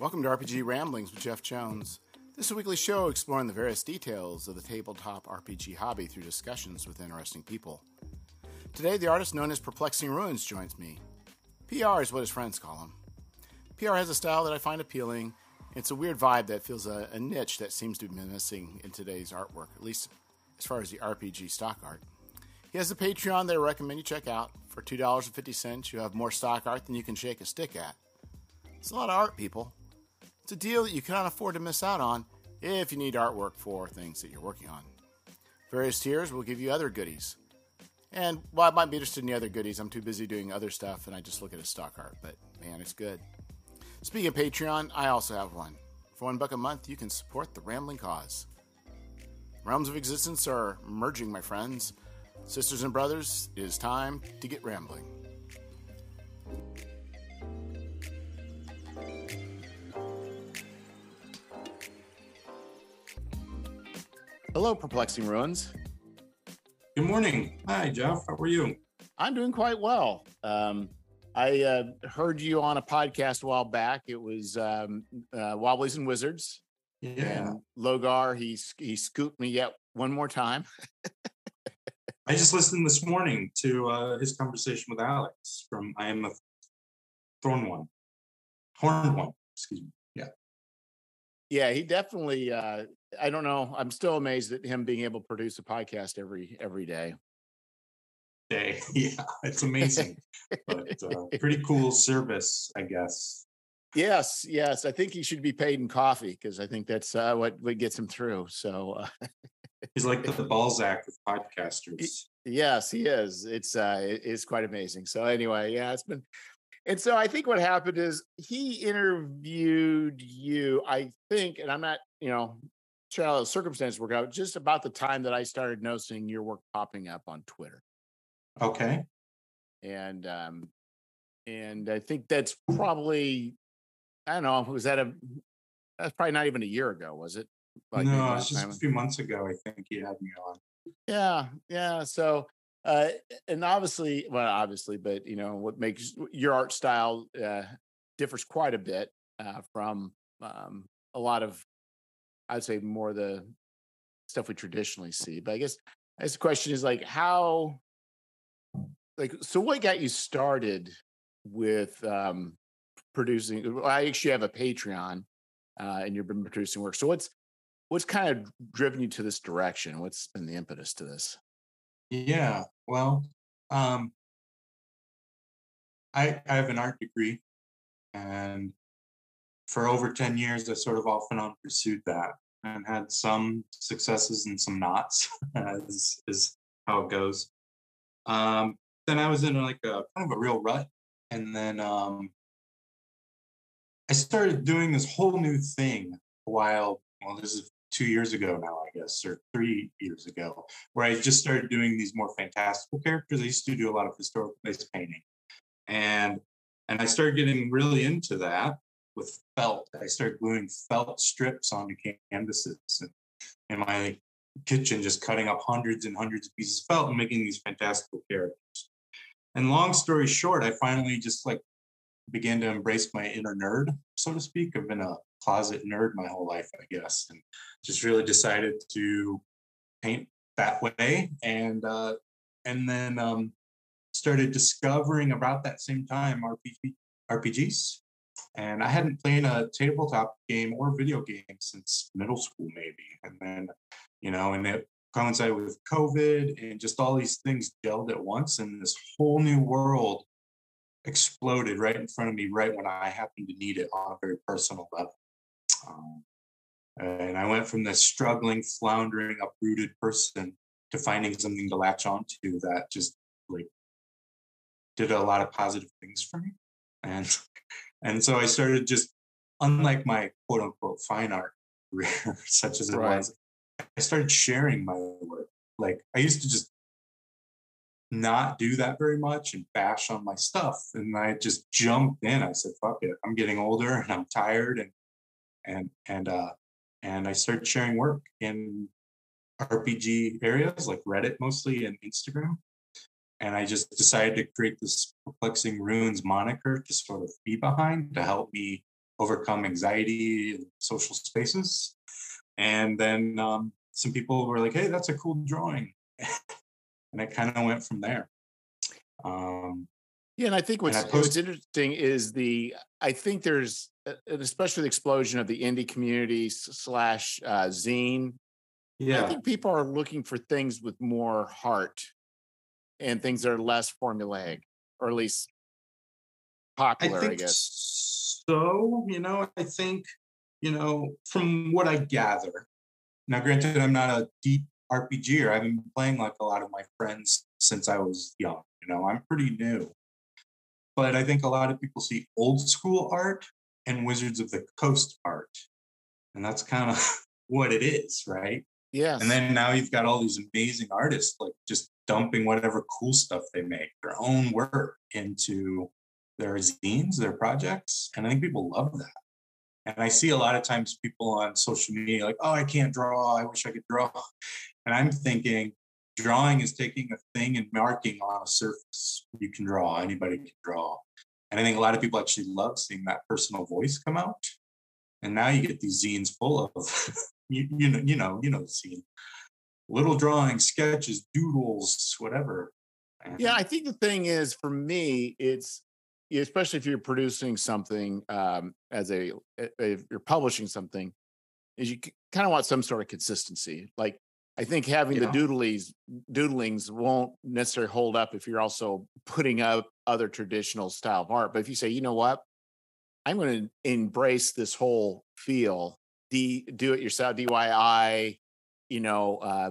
Welcome to RPG Ramblings with Jeff Jones. This is a weekly show exploring the various details of the tabletop RPG hobby through discussions with interesting people. Today, the artist known as Perplexing Ruins joins me. PR is what his friends call him. PR has a style that I find appealing. It's a weird vibe that feels a, a niche that seems to be missing in today's artwork, at least as far as the RPG stock art. He has a Patreon that I recommend you check out. For $2.50, you have more stock art than you can shake a stick at. It's a lot of art, people. It's a deal that you cannot afford to miss out on if you need artwork for things that you're working on. Various tiers will give you other goodies. And while I might be interested in the other goodies, I'm too busy doing other stuff and I just look at his stock art. But man, it's good. Speaking of Patreon, I also have one. For one buck a month, you can support the rambling cause. Realms of existence are merging, my friends. Sisters and brothers, it is time to get rambling. Hello, Perplexing Ruins. Good morning. Hi, Jeff. How are you? I'm doing quite well. Um, I uh, heard you on a podcast a while back. It was um, uh, Wobblies and Wizards. Yeah. And Logar, he he scooped me yet one more time. I just listened this morning to uh, his conversation with Alex from I Am a Thorn One, Horned One. Excuse me. Yeah. Yeah, he definitely. Uh, I don't know. I'm still amazed at him being able to produce a podcast every every day. Day. Yeah, it's amazing, but uh, pretty cool service, I guess. Yes, yes. I think he should be paid in coffee because I think that's uh, what what gets him through. So uh, he's like the Balzac of podcasters. Yes, he is. It's uh, it's quite amazing. So anyway, yeah, it's been. And so I think what happened is he interviewed you. I think, and I'm not, you know, the circumstances work out. Just about the time that I started noticing your work popping up on Twitter. Okay. And um, and I think that's probably I don't know. Was that a? That's probably not even a year ago, was it? Like no, it's just time? a few months ago. I think you had me on. Yeah, yeah. So, uh, and obviously, well, obviously, but you know what makes your art style uh, differs quite a bit uh, from um, a lot of, I'd say, more the stuff we traditionally see. But I guess, I guess the question is like how, like, so what got you started with um, producing. I actually have a Patreon, uh, and you've been producing work. So what's what's kind of driven you to this direction? What's been the impetus to this? Yeah, well, um, I I have an art degree, and for over ten years, I sort of off and on pursued that, and had some successes and some knots, as is how it goes. Um, then I was in like a kind of a real rut, and then um, I started doing this whole new thing while. Well, this is two years ago now, I guess, or three years ago, where I just started doing these more fantastical characters. I used to do a lot of historical place painting, and and I started getting really into that with felt. I started gluing felt strips onto canvases and in my kitchen, just cutting up hundreds and hundreds of pieces of felt and making these fantastical characters. And long story short, I finally just like began to embrace my inner nerd, so to speak. I've been a closet nerd my whole life, I guess, and just really decided to paint that way. And uh, and then um, started discovering about that same time RPG RPGs. And I hadn't played a tabletop game or video game since middle school, maybe. And then, you know, and it coincided with COVID and just all these things gelled at once, and this whole new world exploded right in front of me right when I happened to need it on a very personal level. Um, and I went from this struggling, floundering, uprooted person to finding something to latch onto that just like did a lot of positive things for me. And and so I started just unlike my quote unquote fine art career, such as it right. was, I started sharing my work. Like I used to just not do that very much and bash on my stuff. And I just jumped in. I said, fuck it. I'm getting older and I'm tired and and and uh and I started sharing work in RPG areas like Reddit mostly and Instagram. And I just decided to create this Perplexing Ruins moniker to sort of be behind to help me overcome anxiety in social spaces. And then um, some people were like, "Hey, that's a cool drawing," and it kind of went from there. Um, yeah, and I think what's, I post- what's interesting is the I think there's especially the explosion of the indie community slash uh, zine. Yeah, I think people are looking for things with more heart and things that are less formulaic, or at least popular. I, I guess. So you know, I think you know from what I gather. Now, granted, I'm not a deep RPGer. I've been playing like a lot of my friends since I was young. You know, I'm pretty new. But I think a lot of people see old school art and Wizards of the Coast art. And that's kind of what it is, right? Yeah. And then now you've got all these amazing artists like just dumping whatever cool stuff they make, their own work into their zines, their projects. And I think people love that. And I see a lot of times people on social media like, oh, I can't draw. I wish I could draw. And I'm thinking, drawing is taking a thing and marking on a surface. You can draw, anybody can draw. And I think a lot of people actually love seeing that personal voice come out. And now you get these zines full of, you, you know, you know, you know the scene. Little drawings, sketches, doodles, whatever. And yeah, I think the thing is for me, it's especially if you're producing something um, as a if you're publishing something, is you kind of want some sort of consistency. Like I think having yeah. the doodlies doodlings won't necessarily hold up if you're also putting up other traditional style of art. But if you say, you know what, I'm going to embrace this whole feel, D, do it yourself, DIY, you know, uh,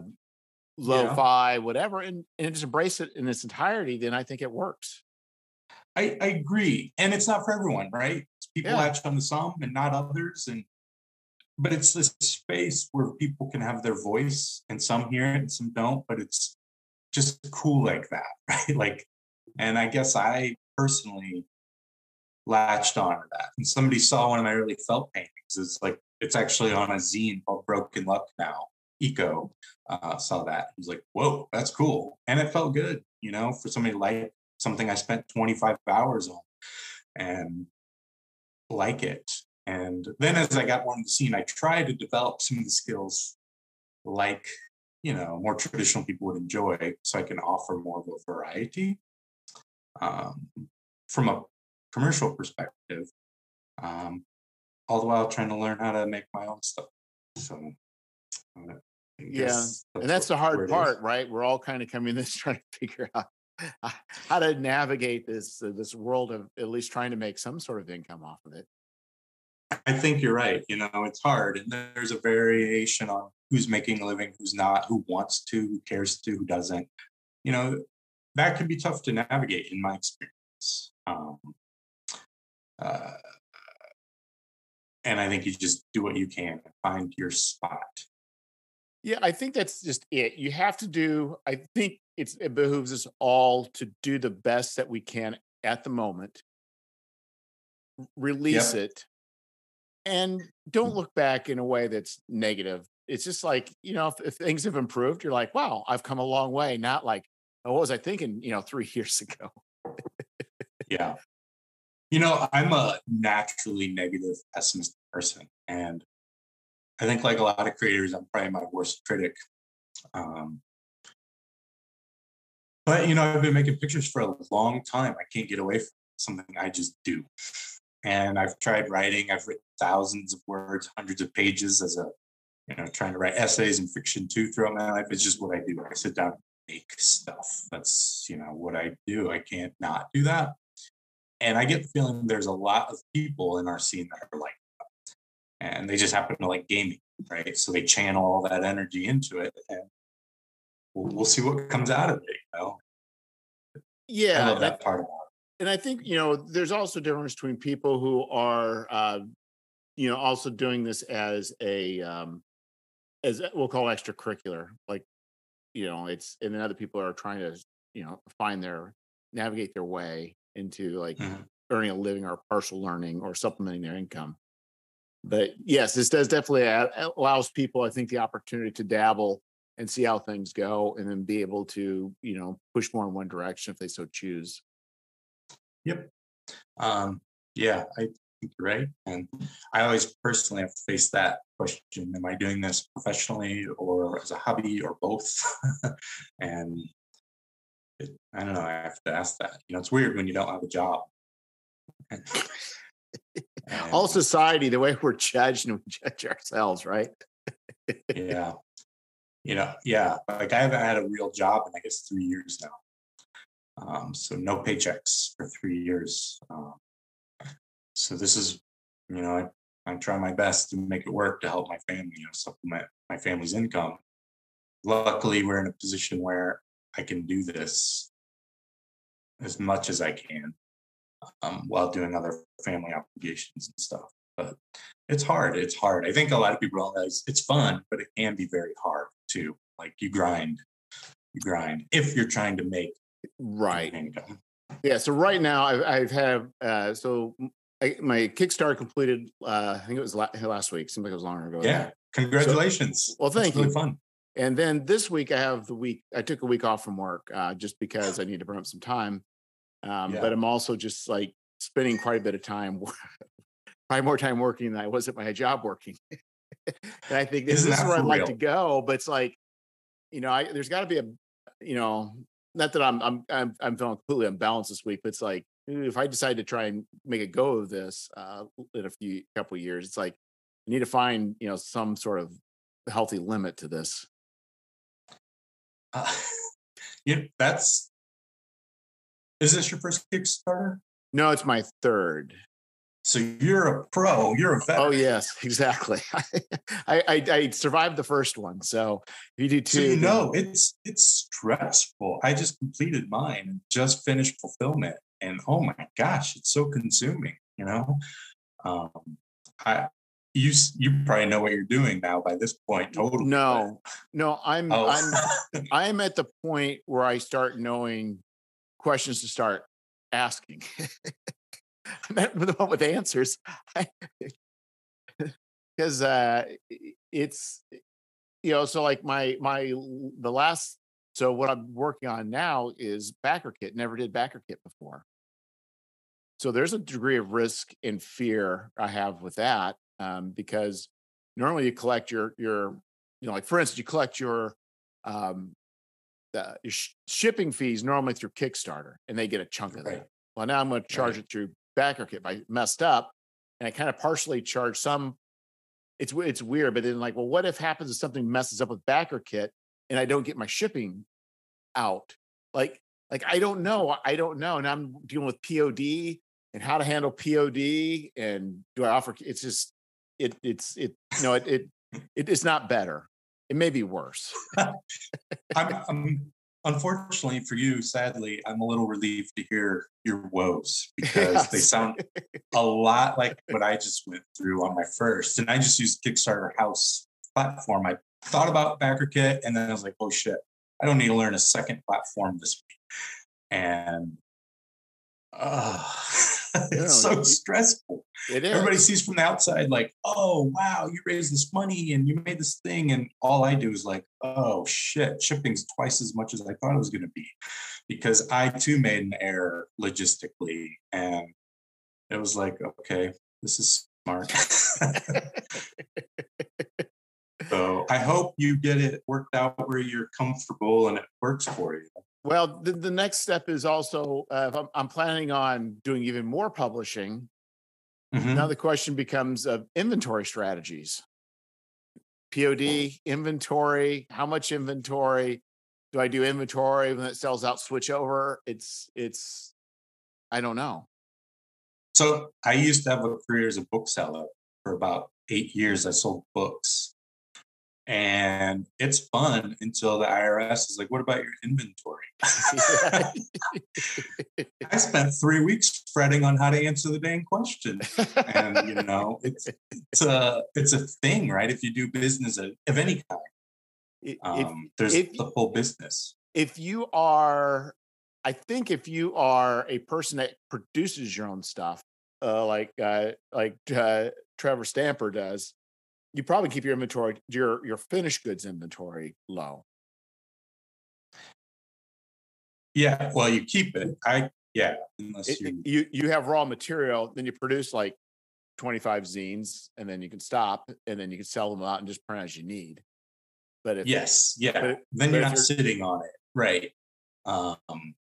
lo-fi, yeah. whatever, and, and just embrace it in its entirety, then I think it works. I, I agree. And it's not for everyone, right? People yeah. latch on to some and not others. And but it's this space where people can have their voice and some hear it and some don't, but it's just cool like that, right? Like, and I guess I personally latched on to that. And somebody saw one of my early felt paintings. It's like, it's actually on a zine called Broken Luck now. Eco uh, saw that. He was like, whoa, that's cool. And it felt good, you know, for somebody like something I spent 25 hours on and like it. And then as I got more in the scene, I tried to develop some of the skills like, you know, more traditional people would enjoy so I can offer more of a variety. Um, from a commercial perspective, um, all the while trying to learn how to make my own stuff. So, uh, yeah, and that's the hard part, right? We're all kind of coming this trying to figure out how to navigate this uh, this world of at least trying to make some sort of income off of it. I think you're right. You know, it's hard. And there's a variation on who's making a living, who's not, who wants to, who cares to, who doesn't. You know, that can be tough to navigate in my experience. Um, uh, and I think you just do what you can find your spot. Yeah, I think that's just it. You have to do, I think it's, it behooves us all to do the best that we can at the moment, release yep. it, and don't mm. look back in a way that's negative. It's just like, you know, if, if, things have improved, you're like, wow, I've come a long way. Not like, oh, what was I thinking, you know, three years ago? yeah. You know, I'm a naturally negative, pessimistic person. And I think, like a lot of creators, I'm probably my worst critic. Um, but, you know, I've been making pictures for a long time. I can't get away from something I just do and I've tried writing. I've written thousands of words, hundreds of pages as a, you know, trying to write essays and fiction too throughout my life. It's just what I do. I sit down and make stuff. That's, you know, what I do. I can't not do that. And I get the feeling there's a lot of people in our scene that are like. And they just happen to like gaming, right? So they channel all that energy into it and we'll, we'll see what comes out of it, you know? Yeah. I love that, that part of it and I think you know there's also a difference between people who are uh, you know also doing this as a um, as we'll call extracurricular, like you know it's and then other people are trying to you know find their navigate their way into like mm-hmm. earning a living or partial learning or supplementing their income. But yes, this does definitely allows people, I think, the opportunity to dabble and see how things go, and then be able to you know push more in one direction if they so choose. Yep. Um, yeah, I think you're right. And I always personally have to face that question: Am I doing this professionally or as a hobby or both? and it, I don't know. I have to ask that. You know, it's weird when you don't have a job. All society, the way we're judged and we judge ourselves, right? yeah. You know, yeah. Like I haven't had a real job in I guess three years now. Um, so no paychecks for three years. Um, so this is, you know, I, I try my best to make it work to help my family, you know, supplement my family's income. Luckily, we're in a position where I can do this as much as I can um, while doing other family obligations and stuff. But it's hard. It's hard. I think a lot of people realize it's fun, but it can be very hard too. Like you grind, you grind if you're trying to make right income. Yeah. So right now I've, I've have uh, so I, my Kickstarter completed. Uh, I think it was last week. Seems like it was longer ago. Yeah. Congratulations. So, well, thank really you. Fun. And then this week I have the week. I took a week off from work uh, just because I need to burn up some time. Um, yeah. But I'm also just like spending quite a bit of time, probably more time working than I was at my job working. and I think this, this is where I'd real? like to go. But it's like, you know, I, there's got to be a, you know, not that I'm I'm I'm I'm feeling completely unbalanced this week, but it's like if I decide to try and make a go of this uh, in a few couple years, it's like I need to find you know some sort of healthy limit to this. Uh, yeah, that's. Is this your first Kickstarter? No, it's my third. So you're a pro. You're a veteran. Oh yes, exactly. I, I, I survived the first one, so you do too. So you know it's it's stressful. I just completed mine and just finished fulfillment, and oh my gosh, it's so consuming. You know, um, I you you probably know what you're doing now by this point. Totally. No, no, I'm oh. I'm I'm at the point where I start knowing questions to start asking. I'm the one with answers. Because uh, it's you know, so like my my the last so what I'm working on now is BackerKit, Never did BackerKit before. So there's a degree of risk and fear I have with that um, because normally you collect your your you know like for instance you collect your um, the sh- shipping fees normally through Kickstarter and they get a chunk of right. that. Well, now I'm going to charge right. it through BackerKit. If I messed up and I kind of partially charge some. It's it's weird, but then like, well, what if happens if something messes up with BackerKit and I don't get my shipping out? Like, like I don't know. I don't know. And I'm dealing with POD and how to handle POD and do I offer? It's just it it's it you know it it, it is not better. It may be worse. I'm, I'm unfortunately for you, sadly, I'm a little relieved to hear your woes because yes. they sound a lot like what I just went through on my first. And I just used Kickstarter House platform. I thought about BackerKit and then I was like, oh shit, I don't need to learn a second platform this week. And uh, it's so stressful. It is. Everybody sees from the outside, like, oh, wow, you raised this money and you made this thing. And all I do is like, oh, shit, shipping's twice as much as I thought it was going to be. Because I too made an error logistically. And it was like, okay, this is smart. so I hope you get it worked out where you're comfortable and it works for you. Well, the, the next step is also uh, I'm, I'm, planning on doing even more publishing. Mm-hmm. Now the question becomes of inventory strategies. POD inventory. How much inventory do I do inventory when it sells out? Switch over. It's it's. I don't know. So I used to have a career as a bookseller for about eight years. I sold books, and it's fun until the IRS is like, "What about your inventory?" I spent three weeks fretting on how to answer the dang question, and you know, it's it's a it's a thing, right? If you do business of, of any kind, um, if, there's if, the whole business. If you are, I think, if you are a person that produces your own stuff, uh, like uh, like uh, Trevor Stamper does, you probably keep your inventory, your your finished goods inventory low. Yeah, well, you keep it. I yeah, unless it, you you you have raw material, then you produce like 25 zines and then you can stop and then you can sell them out and just print as you need. But if yes, yeah, but- then but you're not you're- sitting on it, right? Um,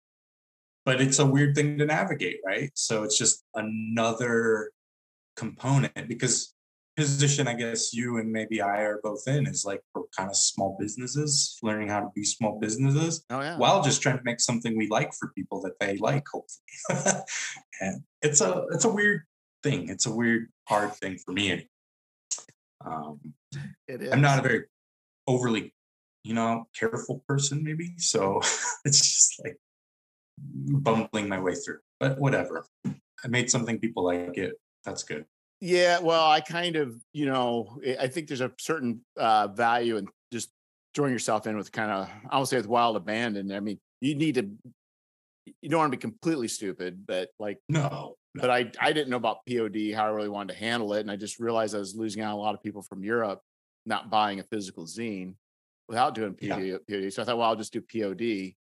but it's a weird thing to navigate, right? So it's just another component because position I guess you and maybe I are both in is like for kind of small businesses, learning how to be small businesses oh yeah. while just trying to make something we like for people that they like, hopefully. and it's a it's a weird thing. It's a weird, hard thing for me. Um, it is. I'm not a very overly, you know, careful person, maybe. So it's just like bumbling my way through. But whatever. I made something people like it. That's good. Yeah, well, I kind of, you know, I- think there's a certain uh, value in just throwing yourself in with kind of, I won't say with wild abandon. I mean, you need to, you don't want to be completely stupid, but like, No. but I, I didn't know about POD, how I really wanted to handle it. And I just realized I was losing out a lot of people from Europe not buying a physical zine without doing Yeah. POD. POD. So I thought, well, I'll just do POD.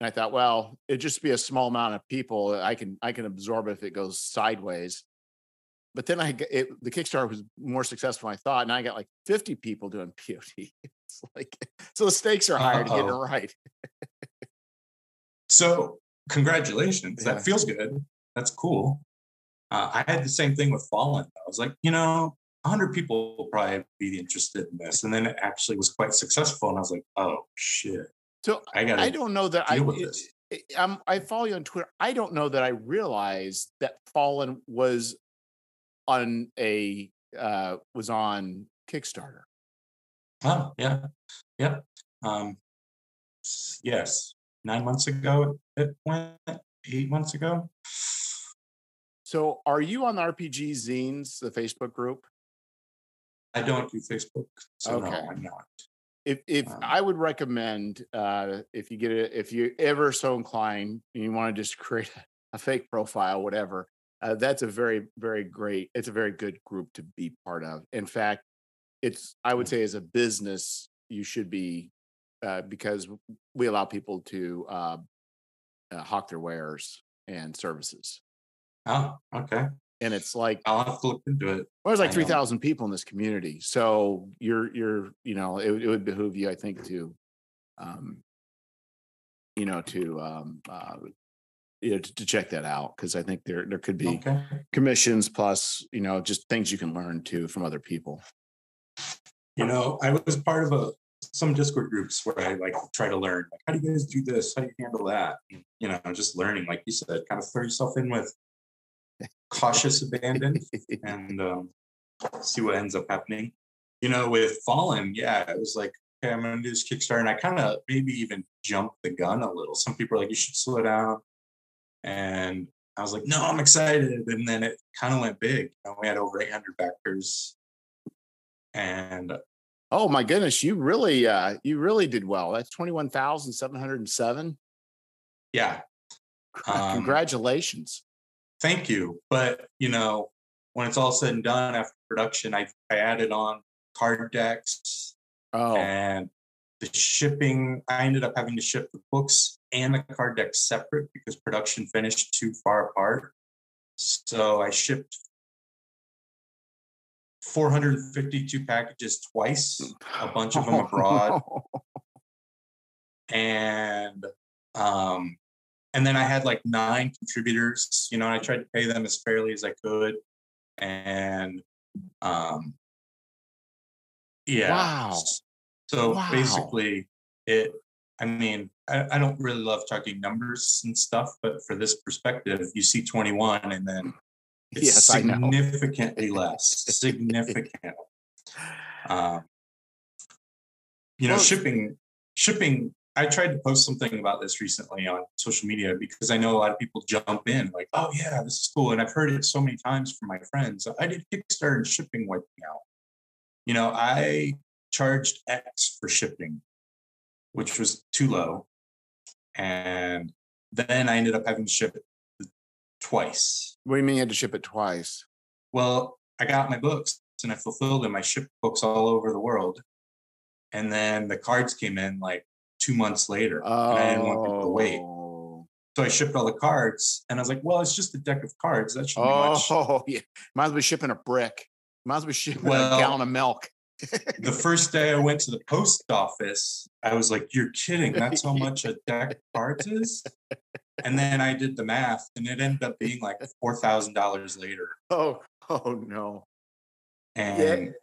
And I thought, well, it'd just be a small amount of people. I can, I can absorb it if it goes sideways but then I it, the Kickstarter was more successful than I thought, and I got like 50 people doing POD. It's like so the stakes are higher to get it right. So congratulations. Yeah. That feels good. That's cool. Uh, I had the same thing with Fallen. I was like, you know, 100 people will probably be interested in this. And then it actually was quite successful. And I was like, oh, shit. So I got I don't know that I. It, it, i follow you on Twitter. I don't know that I realized that Fallen was on a uh was on Kickstarter. Oh, yeah. Yeah. Um, yes. Nine months ago, it went eight months ago. So are you on the RPG Zines, the Facebook group? I don't do Facebook. So Okay. no, I'm not. if if Um, I would recommend uh if you get it if you ever so inclined and you want to just create a, a fake profile whatever uh, that's a very very great it's a very good group to be part of in fact it's I would say as a business you should be uh, because we allow people to uh, uh, hawk their wares and services Oh, okay. and it's like I'll have to look into it. well, there's like I three know. people in this community, so you're you're you know it, would- it would behoove you, I think, to, um, you know, to um, uh, you know, to, to check that out because I think there there could be Okay. commissions plus you know just things you can learn too from other people. You know, I was part of a some Discord groups where I like try to learn, like, how do you guys do this? How do you handle that? You know, just learning, like you said, kind of throw yourself in with cautious abandon and um, see what ends up happening. You know, with Fallen, yeah, it was like, okay, I'm gonna do this Kickstarter, and I kind of maybe even jumped the gun a little. Some people are like, you should slow down, and I was like, no, I'm excited, and then it kind of went big. And we had over 800 backers, and Oh my goodness, you really uh, you really did well. That's twenty one thousand seven hundred and seven. yeah, Um, Congratulations. thank you. But you know, when it's all said and done after production, I, I added on card decks Oh, and the shipping. I ended up having to ship the books and the card deck separate because production finished too far apart. So I shipped 452 packages twice, a bunch of them abroad. and um and then i had like nine contributors you know and i tried to pay them as fairly as i could and um yeah Wow. so Wow. basically it i mean I, I don't really love talking numbers and stuff but for this perspective you see 21 and then it's Yes, significantly less significant. Um you know Well- shipping shipping i tried to post something about this recently on social media because i know a lot of people jump in like oh yeah this is cool and i've heard it so many times from my friends. I did kickstarter and shipping wiped me out. You know i charged x for shipping which was too low and then i ended up having to ship it twice what do you mean you had to ship it twice? well, I got my books and I fulfilled them. I shipped books all over the world. And then the cards came in like two months later. And I didn't want people to wait. Oh, So I shipped all the cards, and I was like, "Well, it's just a deck of cards. That should be much." Oh, yeah. Might as well be shipping a brick. Might as well be shipping Well- a gallon of milk. The first day I went to the post office, I was like, "You're kidding? That's how much a deck of cards is." And then I did the math, and it ended up being like four thousand dollars later. Oh, oh no. And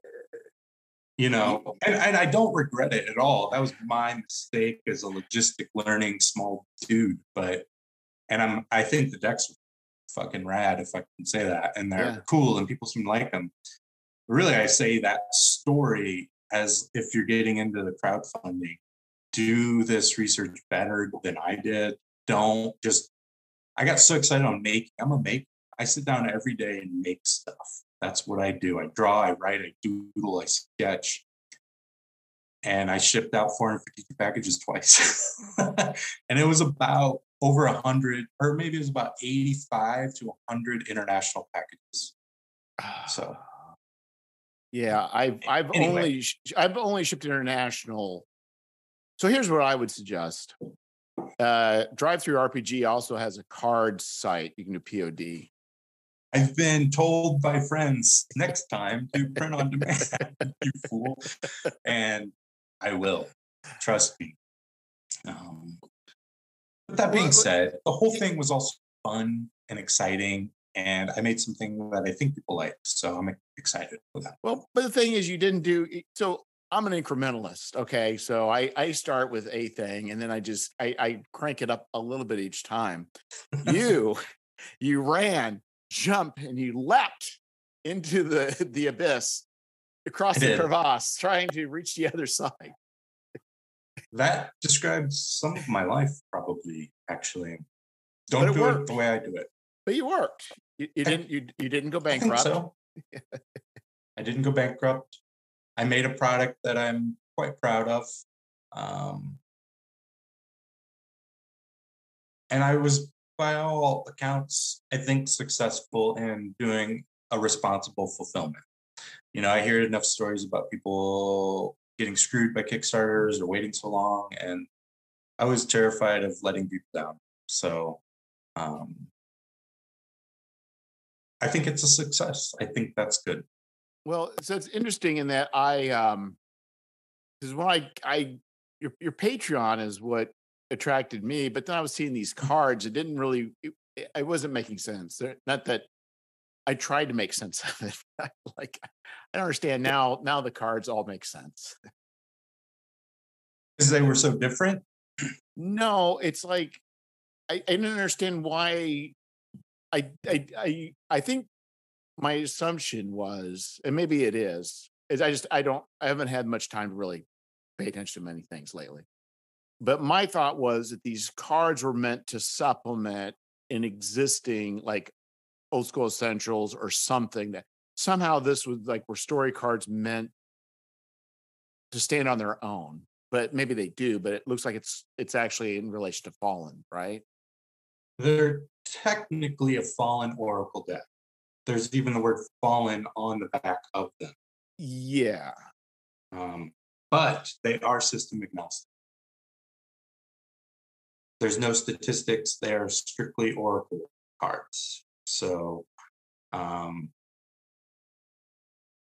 you know, and, and I don't regret it at all. That was my mistake as a logistic learning small dude. But and I'm I think the decks fucking rad if I can say that, and they're Yeah. cool and people seem to like them. Really, I say that story as if you're getting into the crowdfunding. Do this research better than I did. Don't just. I got so excited on making. I'm a maker. I sit down every day and make stuff. That's what I do. I draw, I write, I doodle, I sketch. And I shipped out 452 packages twice. and it was about over 100, or maybe it was about 85 to 100 international packages. Ah. So, Yeah, I've I've Anyway. only I've only shipped international. So here's what I would suggest. Uh DriveThruRPG also has a card site. You can do POD. I've been told by friends next time do print on demand, you fool. And I will. Trust me. Um, but that being said, the whole thing was also fun and exciting. And I made something that I think people like. So I'm excited for that. Well, but the thing is, you didn't do so. I'm an incrementalist. Okay, so I I start with a thing, and then I just I, I crank it up a little bit each time. You you ran, jump, and you leapt into the the abyss across the crevasse, trying to reach the other side. That describes some of my life, probably, actually. Don't it do worked. it the way I do it. But you worked. You, you I- didn't you you didn't go I bankrupt. so. I didn't go bankrupt. I made a product that I'm quite proud of. Um, and I was, by all accounts, I think successful in doing a responsible fulfillment. You know, I hear enough stories about people getting screwed by Kickstarters or waiting so long, and I was terrified of letting people down. So, um, I think it's a success. I think that's good. Well, so it's interesting in that I um because when I I your your Patreon is what attracted me, but then I was seeing these cards. It didn't really it, it wasn't making sense. Not that I tried to make sense of it. like I don't understand now. Now the cards all make sense. Because they were so different. No, it's like I, I didn't understand why. I I I I think my assumption was, and maybe it is, is I just I don't I haven't had much time to really pay attention to many things lately. But my thought was that these cards were meant to supplement an existing like old school essentials or something that somehow this was like were story cards meant to stand on their own but maybe they do but it looks like it's it's actually in relation to fallen right They're technically a fallen oracle deck. There's even the word fallen on the back of them. yeah Um, but they are system agnostic. There's no statistics, they are strictly oracle cards. So um,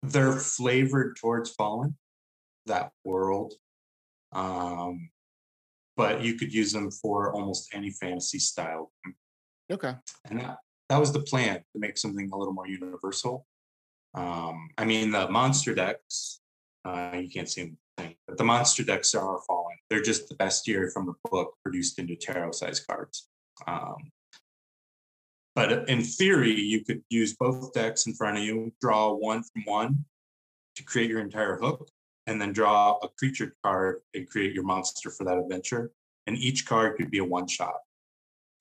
they're flavored towards fallen, that world. Um, but you could use them for almost any fantasy style okay and that, that was the plan to make something a little more universal. Um, I mean, the monster decks, uh, you can't see them, thing, but the monster decks are falling. They're just the bestiary from the book produced into tarot size cards. Um, but in theory, you could use both decks in front of you, draw one from one to create your entire hook, and then draw a creature card and create your monster for that adventure. And each card could be a one shot.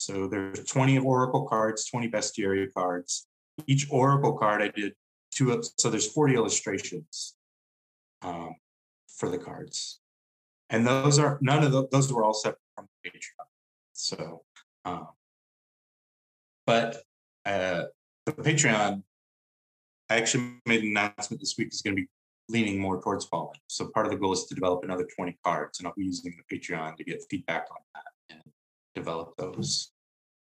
So there's 20 Oracle cards, 20 Bestiary cards. Each Oracle card I did two, so there's 40 illustrations um, for the cards. And those are, none of those, were all separate from the Patreon. So, um, but uh, the Patreon, I actually made an announcement this week is going to be leaning more towards Fallen. So part of the goal is to develop another 20 cards and I'll be using the Patreon to get feedback on that and develop those.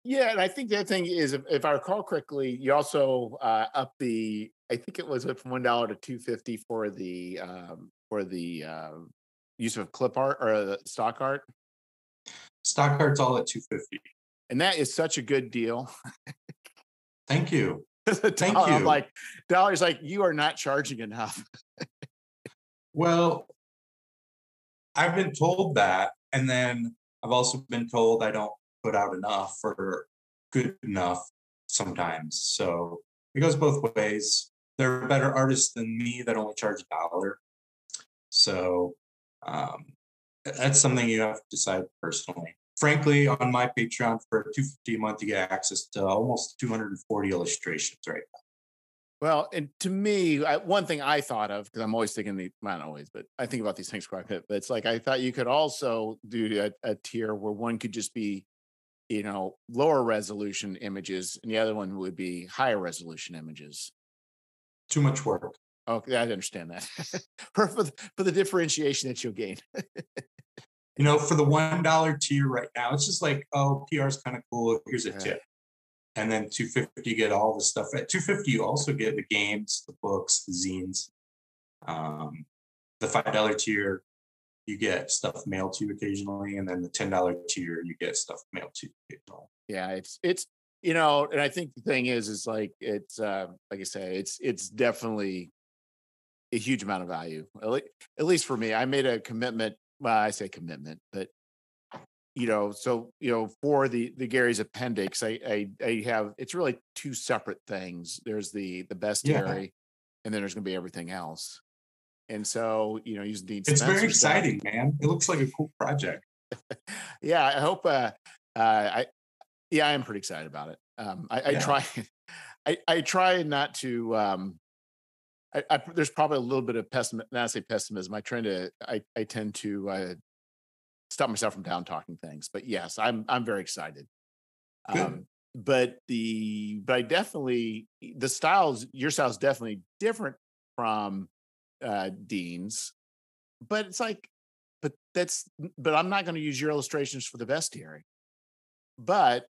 Yeah, and I think the other thing is, if, if I recall correctly, you also uh, up the. I think it was from one dollar to two fifty for the um, for the uh, use of clip art or the stock art. Stock art's all at two fifty. And that is such a good deal. Thank you. Thank you. I'm like, dollars like you are not charging enough. well, I've been told that, and then I've also been told I don't put out enough or good enough sometimes. So it goes both ways. There are better artists than me that only charge a dollar. So um, that's something you have to decide personally. Frankly, on my Patreon for 250 a month, you get access to almost 240 illustrations right now. Well, and to me, I, one thing I thought of because I'm always thinking the not always, but I think about these things quite a bit. But it's like I thought you could also do a, a tier where one could just be, you know, lower resolution images, and the other one would be higher resolution images. Too much work. Okay, I understand that for, for the, for the differentiation that you'll gain. you know, for the one dollar tier right now, it's just like, oh, PR is kind of cool. Here's a tip and then 250 you get all the stuff at 250 you also get the games the books the zines um, the five dollar tier you get stuff mailed to you occasionally and then the ten dollar tier you get stuff mailed to you yeah it's it's you know and i think the thing is is like it's uh, like i say it's it's definitely a huge amount of value at least for me i made a commitment well i say commitment but you know, so you know, for the the Gary's appendix, I I, I have it's really two separate things. There's the the best yeah. Gary, and then there's going to be everything else. And so, you know, using Dean. It's very exciting, stuff. man. It looks like a cool project. yeah, I hope. Uh, uh, I yeah, I am pretty excited about it. Um, I, I yeah. try. I, I try not to. Um, I, I, there's probably a little bit of pessimism. Not to say pessimism. I try to. I I tend to uh, stop myself from down talking things. But yes, I'm I'm very excited. Um, but the but I definitely the styles your style is definitely different from uh Dean's, but it's like, but that's but I'm not going to use your illustrations for the bestiary. But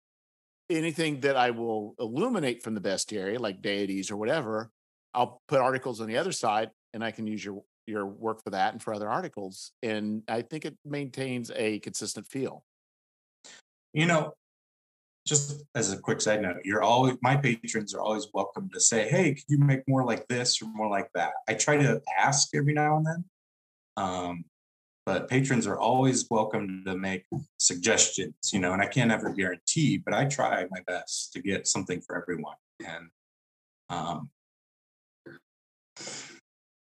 anything that I will illuminate from the bestiary, like deities or whatever, I'll put articles on the other side and I can use your your work for that and for other articles. And I think it maintains a consistent feel. You know, just as a quick side note, you're always my patrons are always welcome to say, "Hey, could you make more like this or more like that?" I try to ask every now and then, um, but patrons are always welcome to make suggestions. You know, and I can't ever guarantee, but I try my best to get something for everyone. And um,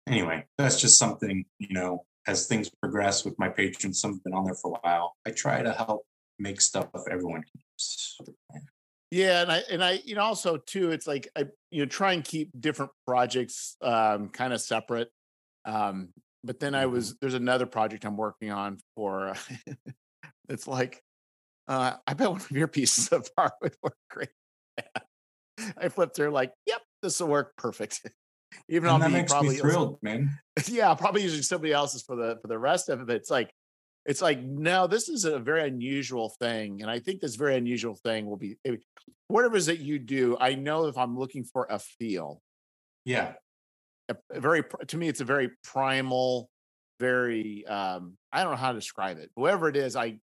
anyway, that's just something, you know, as things progress with my patrons, some have been on there for a while. I try to help make stuff everyone can. Yeah, and I and I you know also too, it's like I you know try and keep different projects um kind of separate. Um, but then I mm-hmm. was there's another project I'm working on for uh, it's like uh I bet one of your pieces of art would work great. I flipped through like, yep, this will work perfect. Even and that makes probably me thrilled, man. Yeah, probably using somebody else's for the for the rest of it. It's like it's like no, this is a very unusual thing, and I think this very unusual thing will be whatever it is that you do. I know if I'm looking for a feel, yeah, a, a very to me, it's a very primal, very um, I don't know how to describe it. Whoever it is, I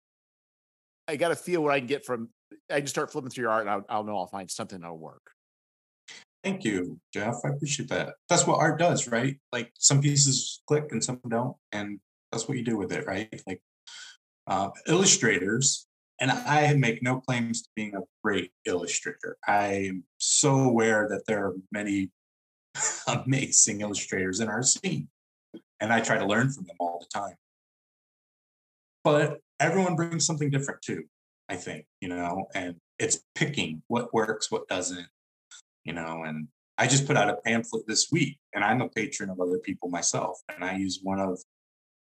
I got to feel what I can get from. I can start flipping through your art, and I'll, I'll know I'll find something that'll work. Thank you, Jeff. I appreciate that. That's what art does, right? Like some pieces click and some don't, and that's what you do with it, right? Like uh, illustrators, and I make no claims to being a great illustrator. I am so aware that there are many amazing illustrators in our scene, and I try to learn from them all the time. But everyone brings something different too, I think, you know, and it's picking what works, what doesn't, you know, and I just put out a pamphlet this week and I'm a patron of other people myself. And I use one of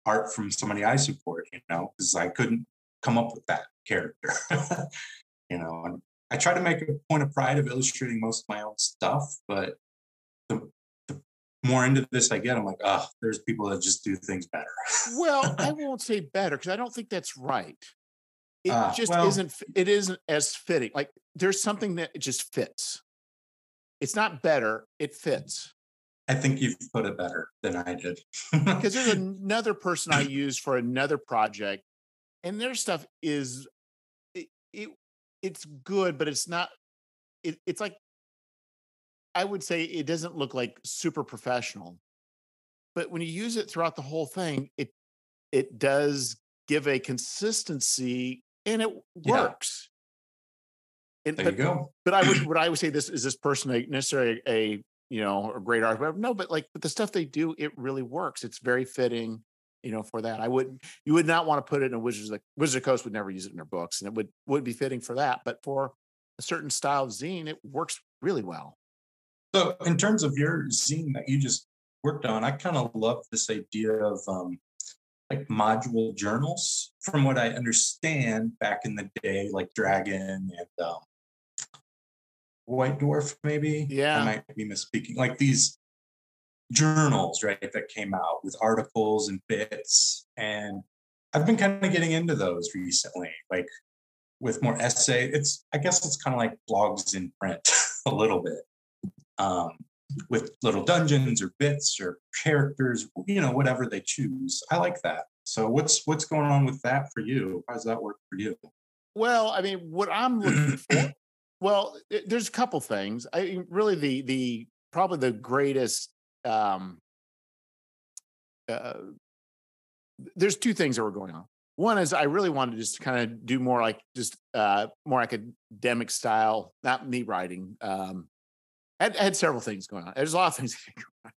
art from somebody I support, you know, because I couldn't come up with that character. you know, and I try to make a point of pride of illustrating most of my own stuff, but the, the more into this I get, I'm like, oh, there's people that just do things better. well, I won't say better because I don't think that's right. it Ah, just well- isn't it isn't as fitting like there's something that just fits it's not better it fits I think you've put it better than I did. because there's another person i use for another project and their stuff is it, it it's good but it's not it, it's like i would say it doesn't look like super professional but when you use it throughout the whole thing it it does give a consistency and it Yeah. works and, there but, you go. but I would would I would say this is this person a, necessarily a you know a great artist? But no, but like but the stuff they do, it really works. It's very fitting, you know, for that. I wouldn't, you would not want to put it in a Wizards like Wizards of Coast would never use it in their books, and it would would be fitting for that. But for a certain style of zine, it works really well. So, in terms of your zine that you just worked on, I kind of love this idea of um, like module journals. From what I understand, back in the day, like Dragon and um, White Dwarf, maybe. Yeah. I might be misspeaking. Like these journals, right, that came out with articles and bits, and I've been kind of getting into those recently, like with more essay. It's I guess it's kind of like blogs in print a little bit um, with little dungeons or bits or characters, you know, whatever they choose. I like that. So what's what's going on with that for you? How does that work for you? Well, I mean, what I'm looking for, well, th- there's a couple things. I really the the probably the greatest. Um, uh, there's two things that were going on. One is I really wanted just to just kind of do more like just uh, more academic style, not me writing. Um, I had, I had several things going on. There's a lot of things. going on.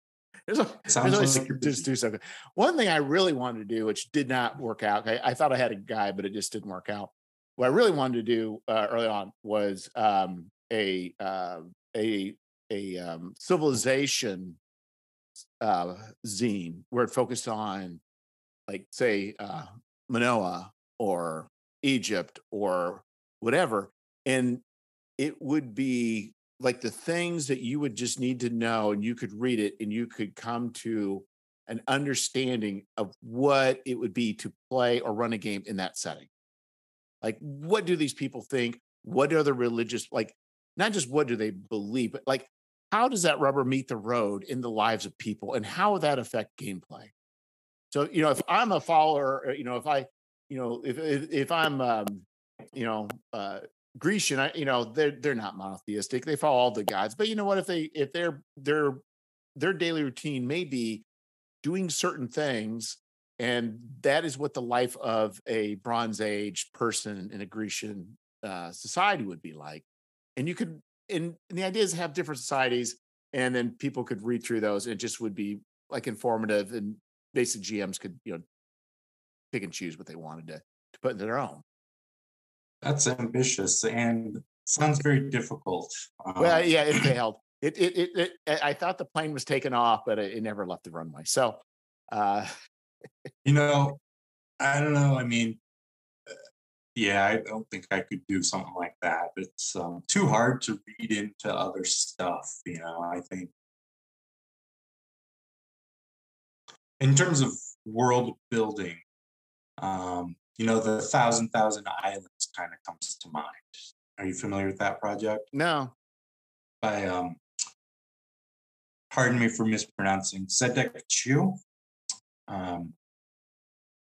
There's, a, there's always like just do something. One thing I really wanted to do, which did not work out. I, I thought I had a guy, but it just didn't work out. What I really wanted to do uh, early on was um, a uh, a a um, civilization uh, zine where it focused on, like, say, uh, Manoa or Egypt or whatever, and it would be like the things that you would just need to know, and you could read it, and you could come to an understanding of what it would be to play or run a game in that setting. Like, what do these people think? What are the religious like? Not just what do they believe, but like, how does that rubber meet the road in the lives of people, and how would that affect gameplay? So, you know, if I'm a follower, you know, if I, you know, if if, if I'm, um, you know, uh, Grecian, I, you know, they're they're not monotheistic. They follow all the gods, but you know what? If they if their their their daily routine may be doing certain things, and that is what the life of a Bronze Age person in a Grecian uh, society would be like. And you could, and, and the idea is have different societies, and then people could read through those. And it just would be like informative, and basic GMs could you know pick and choose what they wanted to to put in their own. That's ambitious and sounds very difficult. Um, Well, yeah, it failed. It, it, it, it, I thought the plane was taken off, but it, it never left the runway. So, uh, You know, I don't know. I mean, uh, yeah, I don't think I could do something like that. It's um, too hard to read into other stuff. You know, I think in terms of world building, um, you know, the thousand thousand islands kind of comes to mind. Are you familiar with that project? no, By um, pardon me for mispronouncing Zedeck Chu. Um,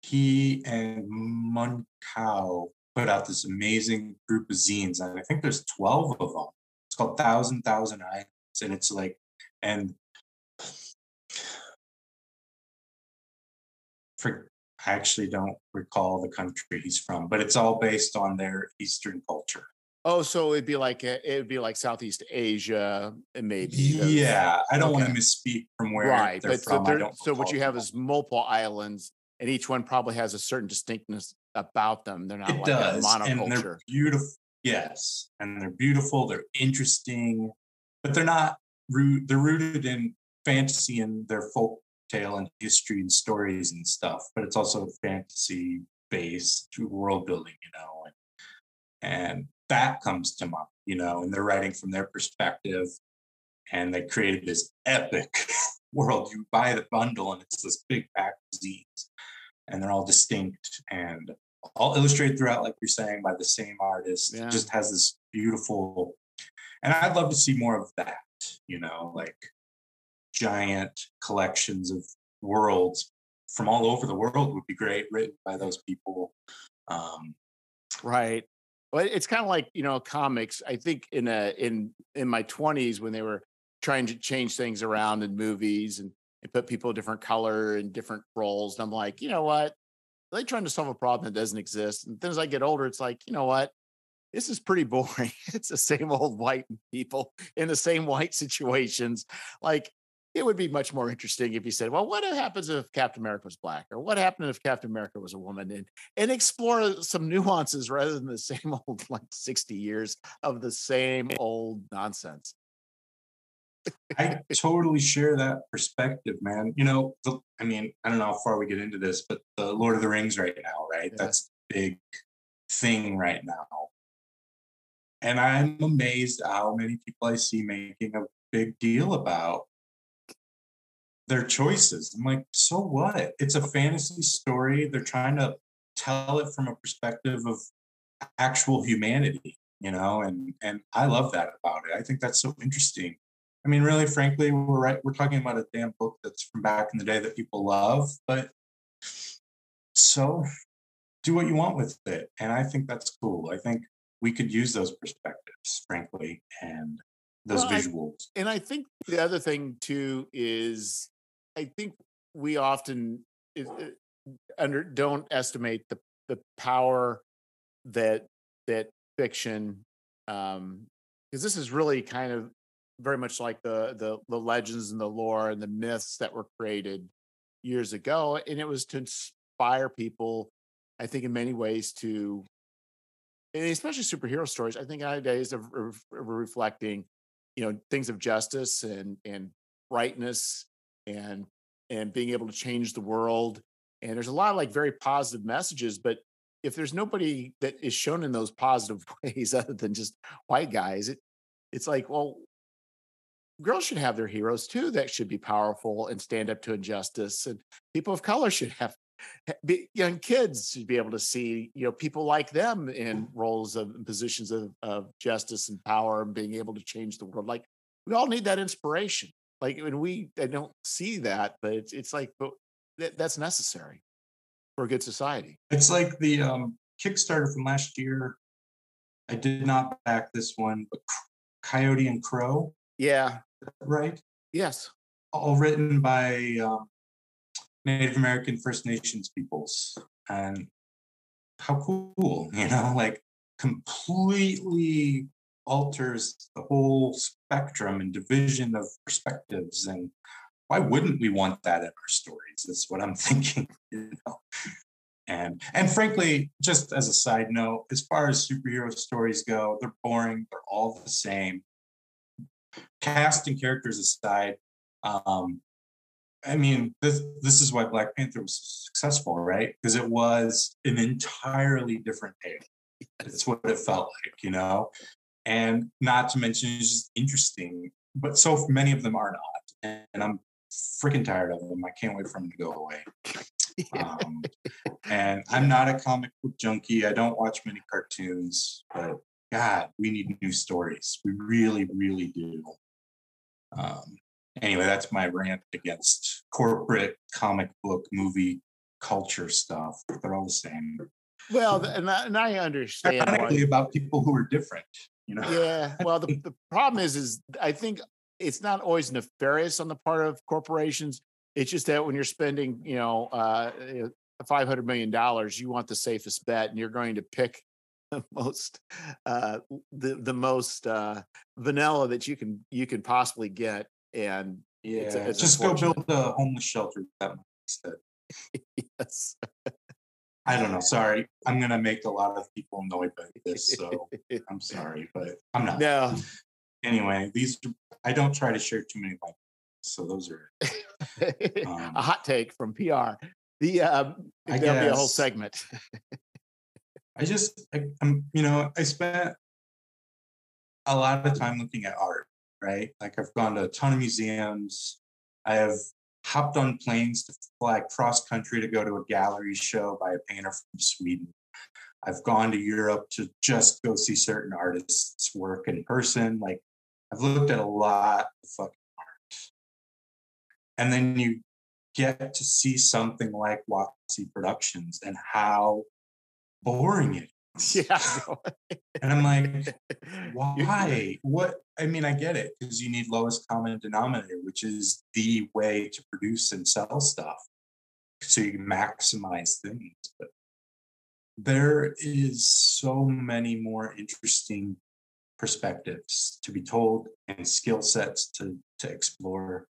he and Mun Kao put out this amazing group of zines, and I think there's 12 of them. It's called Thousand Thousand Eyes, and it's like, and for I actually don't recall the country he's from, but it's all based on their Eastern culture. Oh, so it'd be like eh, it would be like Southeast Asia, and maybe Yeah, I don't want to misspeak from where right. they're But so, from. Don't so what you have is multiple islands, and each one probably has a certain distinctness about them. They're not it like does, a and they're beautiful. Yes, and they're beautiful. They're interesting, but they're not root. They're rooted in fantasy and their folk tale and history and stories and stuff. But it's also fantasy based world building, you know, and and that comes to mind, you know, and they're writing from their perspective, and they created this epic world. You buy the bundle, and it's this big pack of zines, and they're all distinct and all illustrated throughout, like you're saying, by the same artist. Yeah. It just has this beautiful, and I'd love to see more of that. You know, like giant collections of worlds from all over the world would be great, written by those people. Um, Right. Well, it's kind of like you know comics. I think in a in in my twenties when they were trying to change things around in movies and, and put people different color and different roles, and I'm like, you know what? They're trying to solve a problem that doesn't exist. And then as I get older, it's like, you know what? This is pretty boring. It's the same old white people in the same white situations. Like it would be much more interesting if you said, well, what happens if Captain America was black? Or what happened if Captain America was a woman? And and explore some nuances rather than the same old like 60 years of the same old nonsense. I totally share that perspective, man. You know, the, I mean, I don't know how far we get into this, but the Lord of the Rings right now, right? Yeah. That's big thing right now. And I'm amazed how many people I see making a big deal about their choices. I'm like, so what? It's a fantasy story. They're trying to tell it from a perspective of actual humanity, you know, and and I love that about it. I think that's so interesting. I mean, really, frankly, we're right. We're talking about a damn book that's from back in the day that people love, but so do what you want with it, and I think that's cool. I think we could use those perspectives, frankly, and those Well, I- visuals. And I think the other thing too is I think we often it- under don't estimate the the power that that fiction um because this is really kind of very much like the the the legends and the lore and the myths that were created years ago and it was to inspire people i think in many ways to and especially superhero stories i think nowadays of, of reflecting you know things of justice and and brightness and and being able to change the world and there's a lot of like very positive messages but if there's nobody that is shown in those positive ways other than just white guys it it's like well girls should have their heroes too that should be powerful and stand up to injustice and people of color should have be, young kids should be able to see you know people like them in roles of positions of, of justice and power and being able to change the world like we all need that inspiration like when we i don't see that but it's, it's like but that, that's necessary for a good society It's like the um, Kickstarter from last year. I did not back this one, but Coyote and Crow, yeah right? yes all written by um, Native American First Nations peoples. And how cool, you know, like completely alters the whole spectrum and division of perspectives. And why wouldn't we want that in our stories? That's what I'm thinking, you know. And and frankly, just as a side note, as far as superhero stories go, they're boring, they're all the same. Cast and characters aside, um, I mean, this this is why Black Panther was successful, right? Because it was an entirely different tale. It's what it felt like, you know. And not to mention, it's just interesting. But so many of them are not, and I'm freaking tired of them. I can't wait for them to go away. Um, and I'm not a comic book junkie. I don't watch many cartoons, but God, we need new stories. We really, really do. Um, anyway, that's my rant against corporate comic book movie culture stuff. They're all the same. well and I, and I understand why, Ironically, about people who are different. You know, yeah well the, the problem is is i think it's not always nefarious on the part of corporations it's just that when you're spending you know uh 500 million dollars you want the safest bet and you're going to pick the most uh the the most uh vanilla that you can you can possibly get and yeah. It's- it's just go build a homeless shelter. That yes I don't know. Sorry, I'm gonna make a lot of people annoyed by this, so I'm sorry, but I'm not. no Anyway, these I don't try to share too many like so those are Um, a hot take from pr the um I there'll be a whole segment I just I, I'm you know I spent a lot of time looking at art, right? Like I've gone to a ton of museums. I have hopped on planes to fly cross country to go to a gallery show by a painter from Sweden. I've gone to Europe to just go see certain artists' work in person. Like I've looked at a lot of fucking art. And then you get to see something like WotC Productions and how boring it. Yeah. and I'm like, why? What? I mean, I get it because you need lowest common denominator, which is the way to produce and sell stuff. So you maximize things. But there is so many more interesting perspectives to be told and skill sets to to explore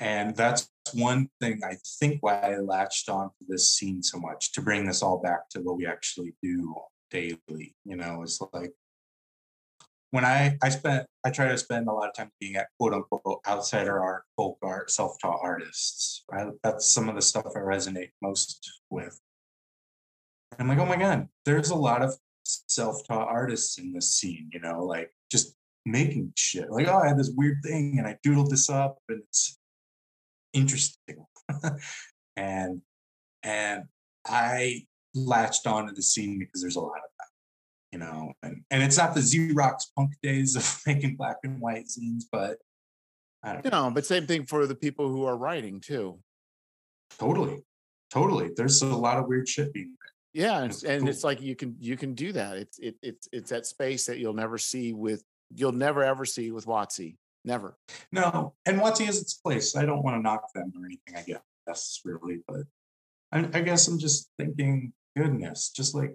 and that's one thing i think why i latched on to this scene so much to bring this all back to what we actually do daily you know it's like when i i spent i try to spend a lot of time being at quote unquote outsider art folk art self-taught artists right that's some of the stuff i resonate most with And I'm like, oh my God, there's a lot of self-taught artists in this scene, you know, like just making shit. Like, oh, I had this weird thing and I doodled this up and it's interesting. and and I latched onto the scene because there's a lot of that, you know, and, and it's not the Xerox punk days of making black and white zines, but I don't know. but same thing for the people who are writing too. Totally. Totally. There's a lot of weird shit being yeah, and, and cool. it's like you can you can do that. It's it, it's it's that space that you'll never see with you'll never ever see with WotC. Never. No, and WotC has its place. I don't want to knock them or anything. I guess That's really, but I, I guess I'm just thinking, goodness, just like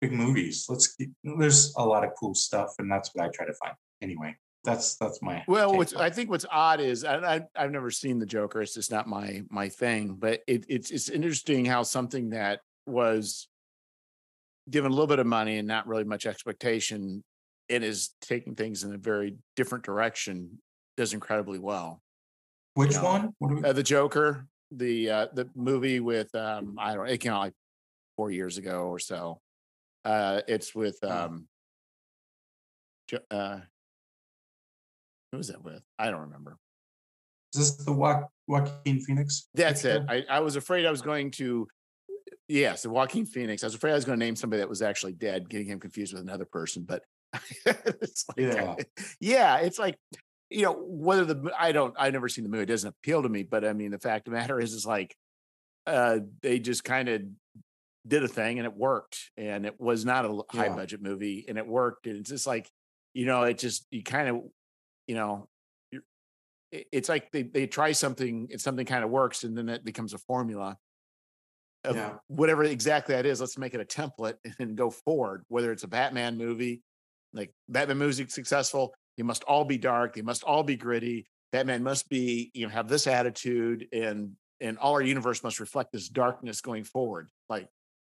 big movies. Let's keep, there's a lot of cool stuff, and that's what I try to find. Anyway, that's that's my well. What's I think what's odd is I, I have never seen the Joker. It's just not my my thing. But it, it's it's interesting how something that was given a little bit of money and not really much expectation and is taking things in a very different direction does incredibly well which you know, one we- uh, the joker the uh the movie with um i don't know it came out like four years ago or so uh it's with um uh who was that with i don't remember is this the jo- joaquin phoenix that's it I, I was afraid i was going to Yes, the Joaquin Phoenix. I was afraid I was going to name somebody that was actually dead, getting him confused with another person. But it's like, yeah. yeah, it's like you know whether the I don't I've never seen the movie. It doesn't appeal to me. But I mean, the fact of the matter is, is like uh, they just kind of did a thing and it worked, and it was not a high yeah. budget movie, and it worked. And it's just like you know, it just you kind of you know it's like they, they try something and something kind of works and then it becomes a formula of yeah. whatever exactly that is. Let's make it a template and go forward. Whether it's a Batman movie, like Batman movies successful, they must all be dark. They must all be gritty. Batman must be, you know, have this attitude, and and all our universe must reflect this darkness going forward. Like,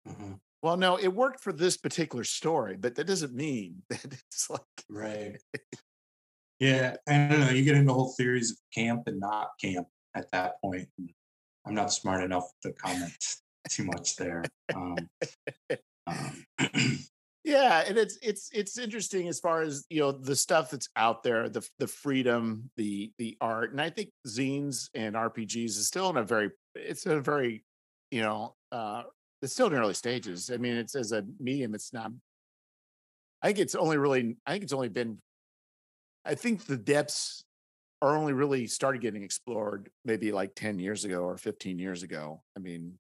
mm-hmm. well, no, it worked for this particular story, but that doesn't mean that it's like right. yeah, I don't know. You get into whole theories of camp and not camp at that point. I'm not smart enough to comment too much there. Um, um, yeah, and it's it's it's interesting as far as you know the stuff that's out there, the the freedom, the the art, and I think zines and RPGs is still in a very it's a very you know uh it's still in early stages. I mean, it's as a medium, it's not. I think it's only really. I think it's only been. I think the depths are only really started getting explored maybe like 10 years ago or 15 years ago. I mean,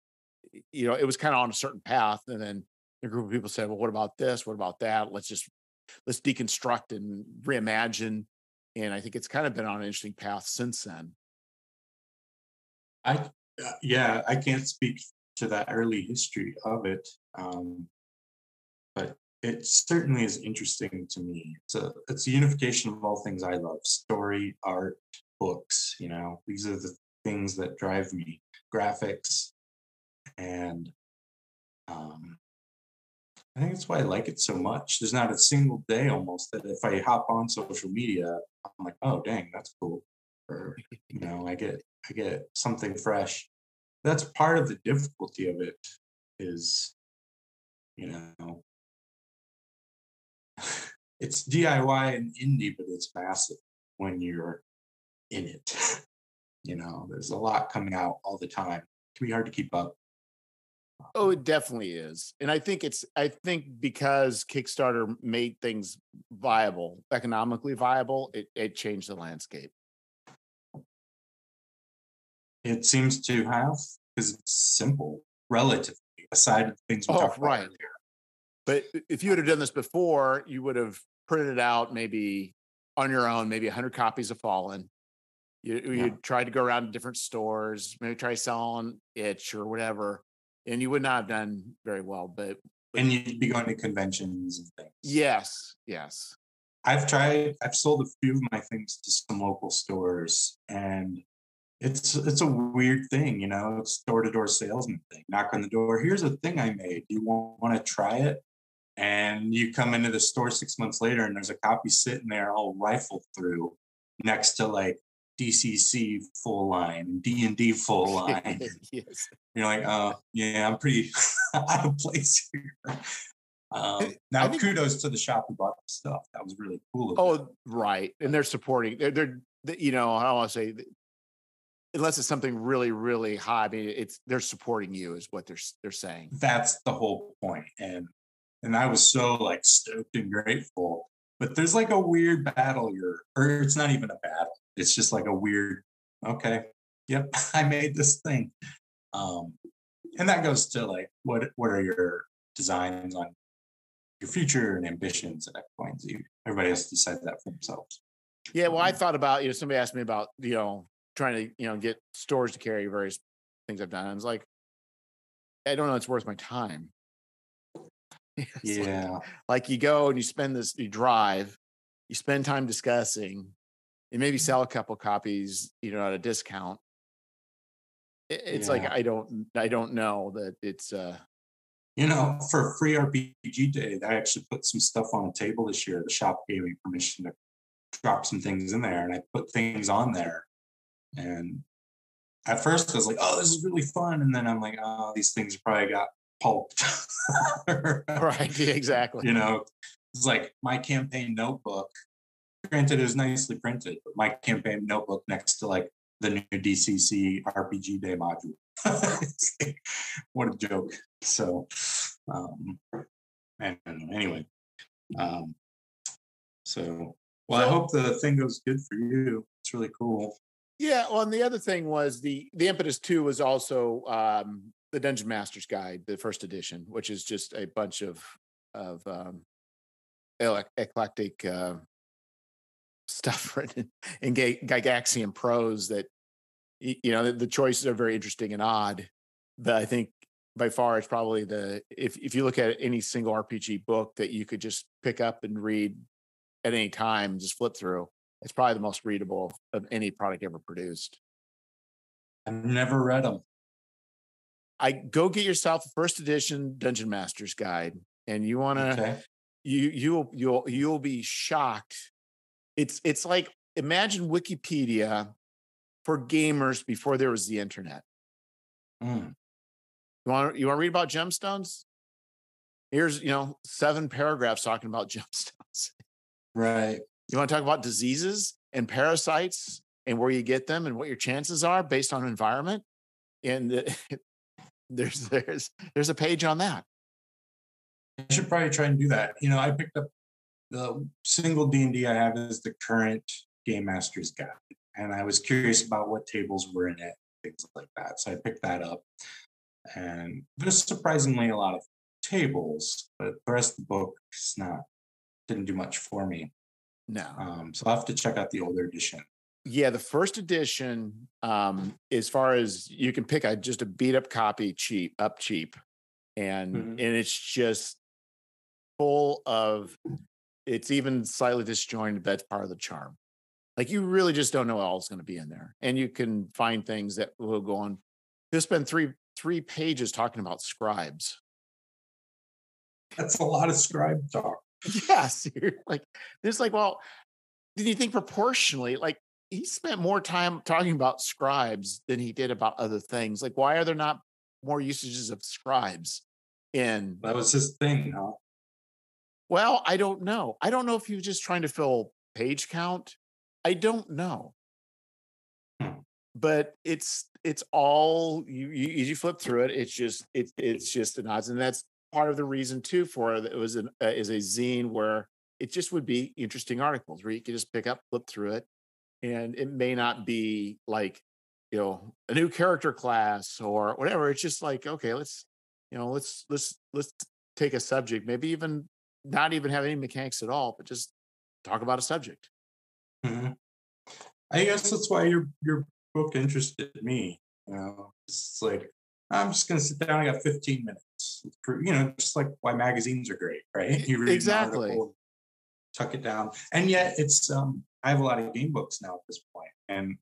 you know, it was kind of on a certain path. And then a group of people said, well, what about this? What about that? Let's just, let's deconstruct and reimagine. And I think it's kind of been on an interesting path since then. I, uh, yeah, I can't speak to that early history of it. Um, but it certainly is interesting to me. It's a, it's a unification of all things I love story, art, books. You know, these are the things that drive me graphics, and um, I think that's why I like it so much. There's not a single day almost that if I hop on social media, I'm like, oh dang, that's cool. Or you know, I get I get something fresh. That's part of the difficulty of it is, you know, it's DIY and indie, but it's massive when you're in it. you know, there's a lot coming out all the time. It can be hard to keep up. Oh, it definitely is. And I think it's I think because Kickstarter made things viable, economically viable, it, it changed the landscape. It seems to have because it's simple, relatively, aside of things we Oh, talked about right. earlier. But if you would have done this before, you would have printed out maybe on your own, maybe 100 copies of Fallen. You, Yeah. you tried to go around to different stores, maybe try selling itch or whatever, and you would not have done very well. But And you'd be going to conventions and things. yes, yes. I've tried. I've sold a few of my things to some local stores, and it's it's a weird thing, you know. It's door to door salesman thing. Knock on the door. Here's a thing I made. Do you want, want to try it? And you come into the store six months later, and there's a copy sitting there, all rifled through, next to like DCC full line, D and D full line. yes. You're like, oh yeah, I'm pretty out of place here. Um, now, think- kudos to the shop who bought the stuff. That was really cool. of them. Oh, right. And they're supporting. They're they're they- you know I don't want to say unless it's something really really high. I mean, it's they're supporting you is what they're they're saying. that's the whole point. point and and i was so like stoked and grateful but there's like a weird battle here or it's not even a battle it's just like a weird okay yep i made this thing um and that goes to like what what are your designs on your future and ambitions at and Z. Everybody has to decide that for themselves. Yeah, well, I thought about you know somebody asked me about you know trying to you know get stores to carry various things I've done. I was like, I don't know, it's worth my time. It's like- Yeah. like you go and you spend this, you drive, you spend time discussing, and maybe sell a couple copies, you know, at a discount. It- It's like I don't, I don't know that it's uh You know, for free RPG day, I actually put some stuff on the table this year. The shop gave me permission to drop some things in there, and I put things on there. And at first, I was like, "Oh, this is really fun," and then I'm like, "Oh, these things probably got pulped." right, exactly. you know, it's like my campaign notebook. Granted, it was nicely printed, but my campaign notebook next to like the new DCC RPG Day module. like, what a joke. So, um, and anyway, um, so well, I hope the thing goes good for you. It's really cool. Yeah, well, and the other thing was the the impetus too was also um the Dungeon Master's Guide, the first edition, which is just a bunch of of um eclectic uh, stuff written in Ga- Gygaxian prose that you know the, the choices are very interesting and odd. But I think by far it's probably the if if you look at any single RPG book that you could just pick up and read at any time, just flip through, it's probably the most readable of any product ever produced. I've never read them. I go get yourself a first edition Dungeon Master's Guide, and you want to Okay. you you'll you'll you'll be shocked. It's it's like imagine Wikipedia for gamers before there was the internet. Mm. You want you want to read about gemstones? Here's you know seven paragraphs talking about gemstones. Right. You want to talk about diseases and parasites and where you get them and what your chances are based on environment? And the, there's there's there's a page on that. I should probably try and do that. You know, I picked up the single D and D I have is the current Game Master's Guide, and I was curious about what tables were in it, things like that. So I picked that up, and there's surprisingly a lot of tables, but the rest of the book is not didn't do much for me. No. Um, so I'll have to check out the older edition. Yeah, the first edition, um, as far as you can pick a just a beat up copy cheap, up cheap. And Mhm. and it's just full of it's even slightly disjointed, but that's part of the charm. Like you really just don't know what all is going to be in there. And you can find things that will go on. There's been three three pages talking about scribes. That's a lot of scribe talk. Yes. You're like, it's like, well, did you think proportionally, like he spent more time talking about scribes than he did about other things? Like, why are there not more usages of scribes in? That was his thing, huh? Well, I don't know. I don't know if he was just trying to fill page count. I don't know. Hmm. But it's it's all you, you as you flip through it. It's just it's it's just an odds, and that's part of the reason too for it. It was an uh, is a zine where it just would be interesting articles where you could just pick up, flip through it, and it may not be like you know a new character class or whatever. It's just like okay, let's you know let's let's let's take a subject, maybe even not even have any mechanics at all, but just talk about a subject. Mm-hmm. I guess that's why your your book interested me. You know, it's like I'm just gonna sit down. I got 15 minutes. You know, just like why magazines are great, right? You read exactly. Article, tuck it down, and yet it's. um I have a lot of game books now at this point, and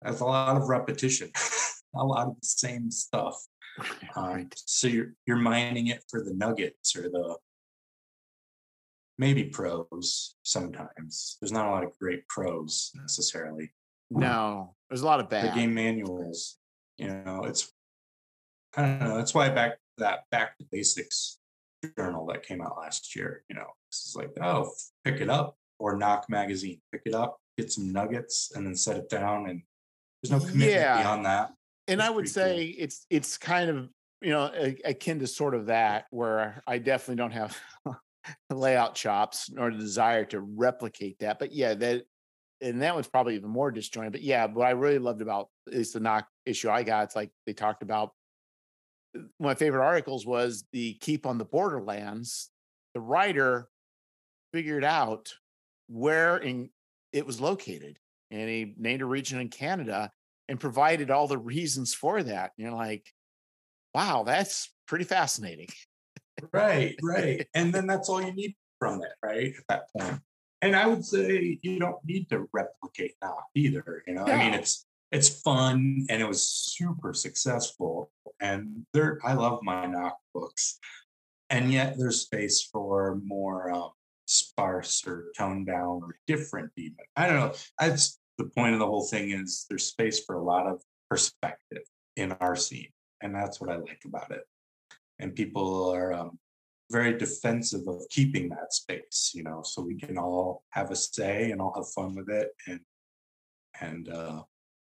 that's a lot of repetition, a lot of the same stuff. Um, so you're you're mining it for the nuggets or the maybe prose sometimes. There's not a lot of great prose necessarily. Hmm. No, there's a lot of bad. The game manuals, you know, it's I don't know. That's why back that back to basics journal that came out last year. You know, it's like oh, pick it up or Knock magazine. Pick it up, get some nuggets, and then set it down. And there's no commitment yeah. beyond that. And I would say cool. it's it's kind of you know akin to sort of that where I definitely don't have layout chops nor the desire to replicate that. But yeah, that and that was probably even more disjointed. But yeah, what I really loved about is the Knock issue I got. It's like they talked about uh, my favorite articles was the keep on the borderlands. The writer figured out where in it was located, and he named a region in Canada and provided all the reasons for that. And you're like, wow, that's pretty fascinating right, right. And then that's all you need from it, right? At that point. And I would say you don't need to replicate Knock either. You know, yeah. I mean, it's it's fun and it was super successful. And there, I love my Knock books, and yet there's space for more um, sparse or toned down or different even. I don't know. That's the point of the whole thing is there's space for a lot of perspective in our scene, and that's what I like about it and people are um, very defensive of keeping that space you know so we can all have a say and all have fun with it and and uh,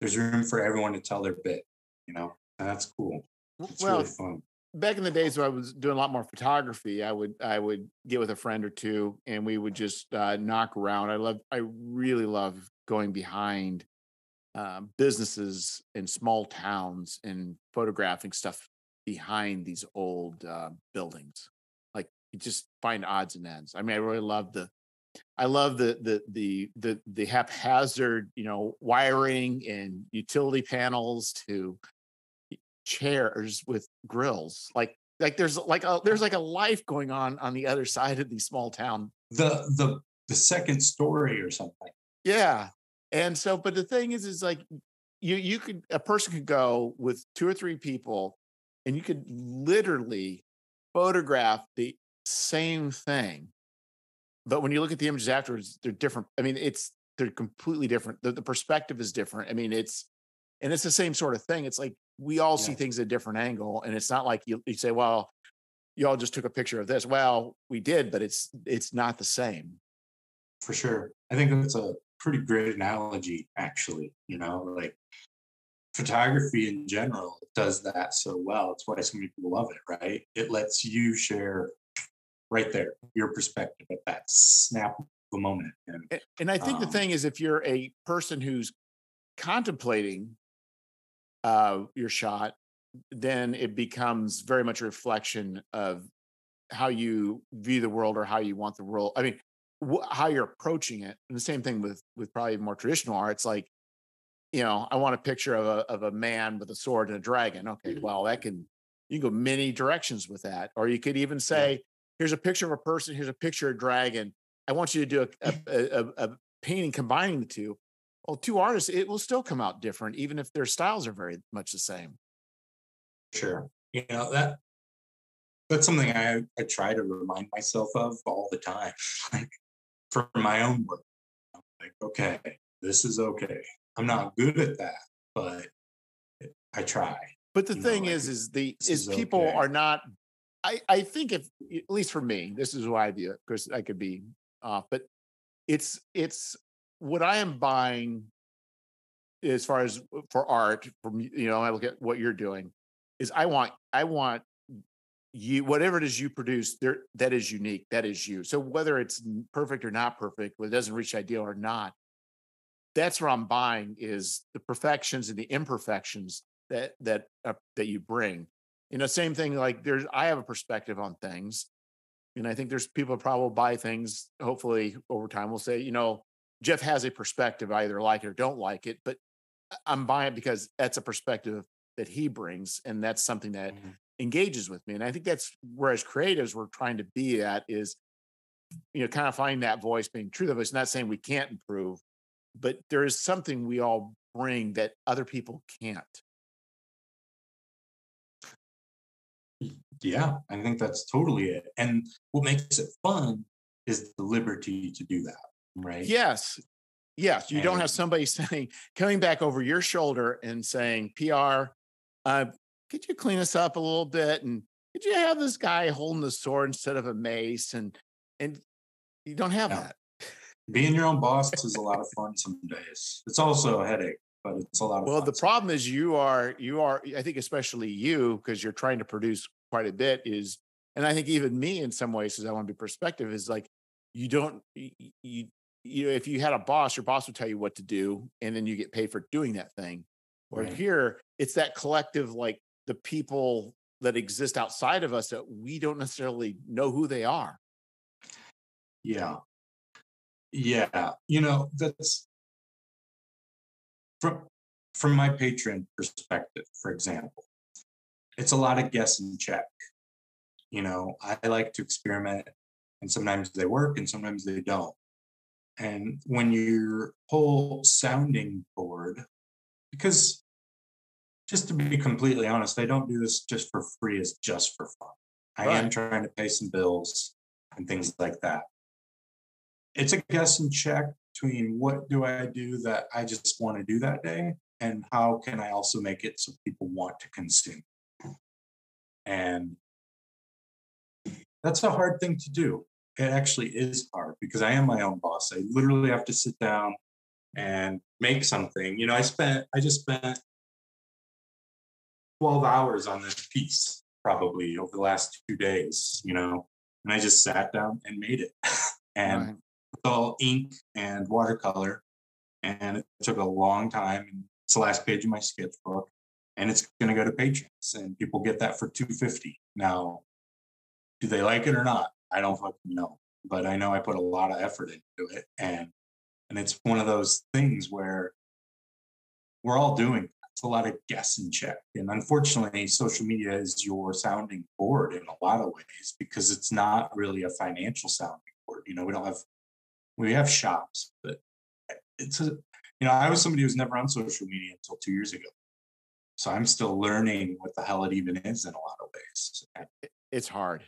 there's room for everyone to tell their bit you know and that's cool it's well, really fun back in the days when I was doing a lot more photography, I would I would get with a friend or two and we would just uh, knock around. I love I really love going behind uh, businesses in small towns and photographing stuff behind these old uh, buildings. Like you just find odds and ends. I mean, I really love the, I love the the the the the haphazard, you know, wiring and utility panels to chairs with grills. Like like there's like a there's like a life going on on the other side of the small town. The the the second story or something. Yeah. And so, but the thing is, is like you you could a person could go with two or three people and you could literally photograph the same thing but when you look at the images afterwards they're different i mean it's they're completely different the, the perspective is different i mean it's and it's the same sort of thing it's like we all yeah. see things at a different angle and it's not like you, you say well you all just took a picture of this well we did but it's it's not the same for sure i think that's a pretty great analogy actually you know like photography in general does that so well. It's why so many people love it, right? It lets you share right there your perspective at that snap of a moment. And, and I think um, the thing is, if you're a person who's contemplating uh, your shot, then it becomes very much a reflection of how you view the world or how you want the world. I mean, wh- how you're approaching it. And the same thing with with probably more traditional art. It's like you know, I want a picture of a of a man with a sword and a dragon. Okay, mm-hmm. well, that can you can go many directions with that. Or you could even say, yeah. here's a picture of a person, here's a picture of a dragon. I want you to do a, a, a, a painting combining the two. Well, two artists, it will still come out different, even if their styles are very much the same. Sure. You know, that that's something I, I try to remind myself of all the time. like for my own work. I'm like, okay, this is okay. I'm not good at that, but I try. But the you thing know, is, like, is the is, is people okay. are not. I I think if at least for me, this is why I view it because I could be off, but it's it's what I am buying as far as uh, for art, from you know, I look at what you're doing, is I want I want you whatever it is you produce there that is unique that is you so whether it's perfect or not perfect whether it doesn't reach ideal or not that's where i'm buying is the perfections and the imperfections that that uh, that you bring you know same thing like there's i have a perspective on things and i think there's people probably buy things hopefully over time will say you know jeff has a perspective i either like it or don't like it but i'm buying it because that's a perspective that he brings and that's something that mm-hmm engages with me. And I think that's where as creatives we're trying to be at is, you know, kind of finding that voice being true of us. Not saying we can't improve, but there is something we all bring that other people can't. Yeah, I think that's totally it. And what makes it fun is the liberty to do that, right? Yes. Yes. You and don't have somebody saying, coming back over your shoulder and saying, PR, uh, could you clean us up a little bit? And could you have this guy holding the sword instead of a mace? And and you don't have yeah. that. Being your own boss is a lot of fun some days. It's also a headache, but it's a lot of fun. well, the problem is you are you are I think especially you because you're trying to produce quite a bit is and I think even me in some ways, as I want to be perspective, is like you don't you, you you know if you had a boss, your boss would tell you what to do, and then you get paid for doing that thing. Or right. here, it's that collective like the people that exist outside of us that we don't necessarily know who they are. Yeah. Yeah. You know, that's from from my patron perspective, for example, it's a lot of guess and check. You know, I like to experiment and sometimes they work and sometimes they don't. And when your whole sounding board, because just to be completely honest, I don't do this just for free. It's just for fun. I right. am trying to pay some bills and things like that. It's a guess and check between what do I do that I just want to do that day and how can I also make it so people want to consume. And that's a hard thing to do. It actually is hard because I am my own boss. I literally have to sit down and make something. You know, I spent I just spent 12 hours on this piece probably over the last two days, you know, and I just sat down and made it. and right. It's all ink and watercolor. And it took a long time. And it's the last page of my sketchbook. And it's gonna go to patrons and people get that for 250. Now, do they like it or not? I don't fucking know. But I know I put a lot of effort into it. And and it's one of those things where we're all doing it's a lot of guess and check. And unfortunately, social media is your sounding board in a lot of ways because it's not really a financial sounding board. You know, we don't have we have shops, but it's a you know, I was somebody who was never on social media until two years ago. So I'm still learning what the hell it even is in a lot of ways. It's hard.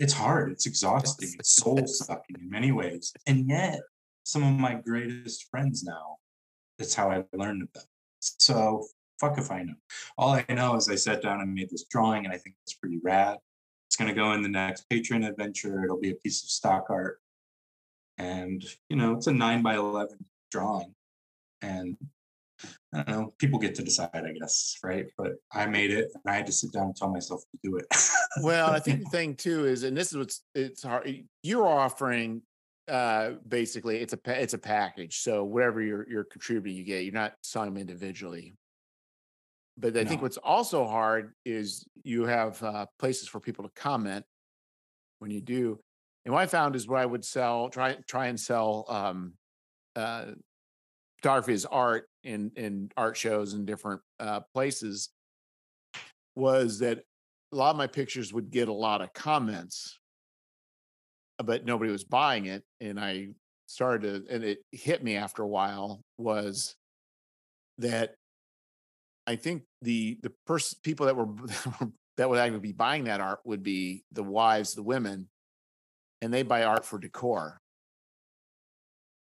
It's hard. It's exhausting. It's soul sucking in many ways. And yet, some of my greatest friends now, that's how I learned of them. So fuck if I know. All I know is I sat down and made this drawing, and I think it's pretty rad. It's going to go in the next patron adventure. It'll be a piece of stock art, and you know, it's a nine by eleven drawing, and I don't know. People get to decide, I guess, right? But I made it, and I had to sit down and tell myself to do it. well, I think the thing too is, and this is what's it's hard. You're offering uh basically it's a it's a package so whatever you're you're contributing you get you're not selling them individually but i no. think what's also hard is you have uh, places for people to comment when you do and what i found is what i would sell try try and sell um uh photography as art in in art shows and different uh places was that a lot of my pictures would get a lot of comments but nobody was buying it. And I started to, and it hit me after a while was that I think the the person people that were that would actually be buying that art would be the wives, the women, and they buy art for decor.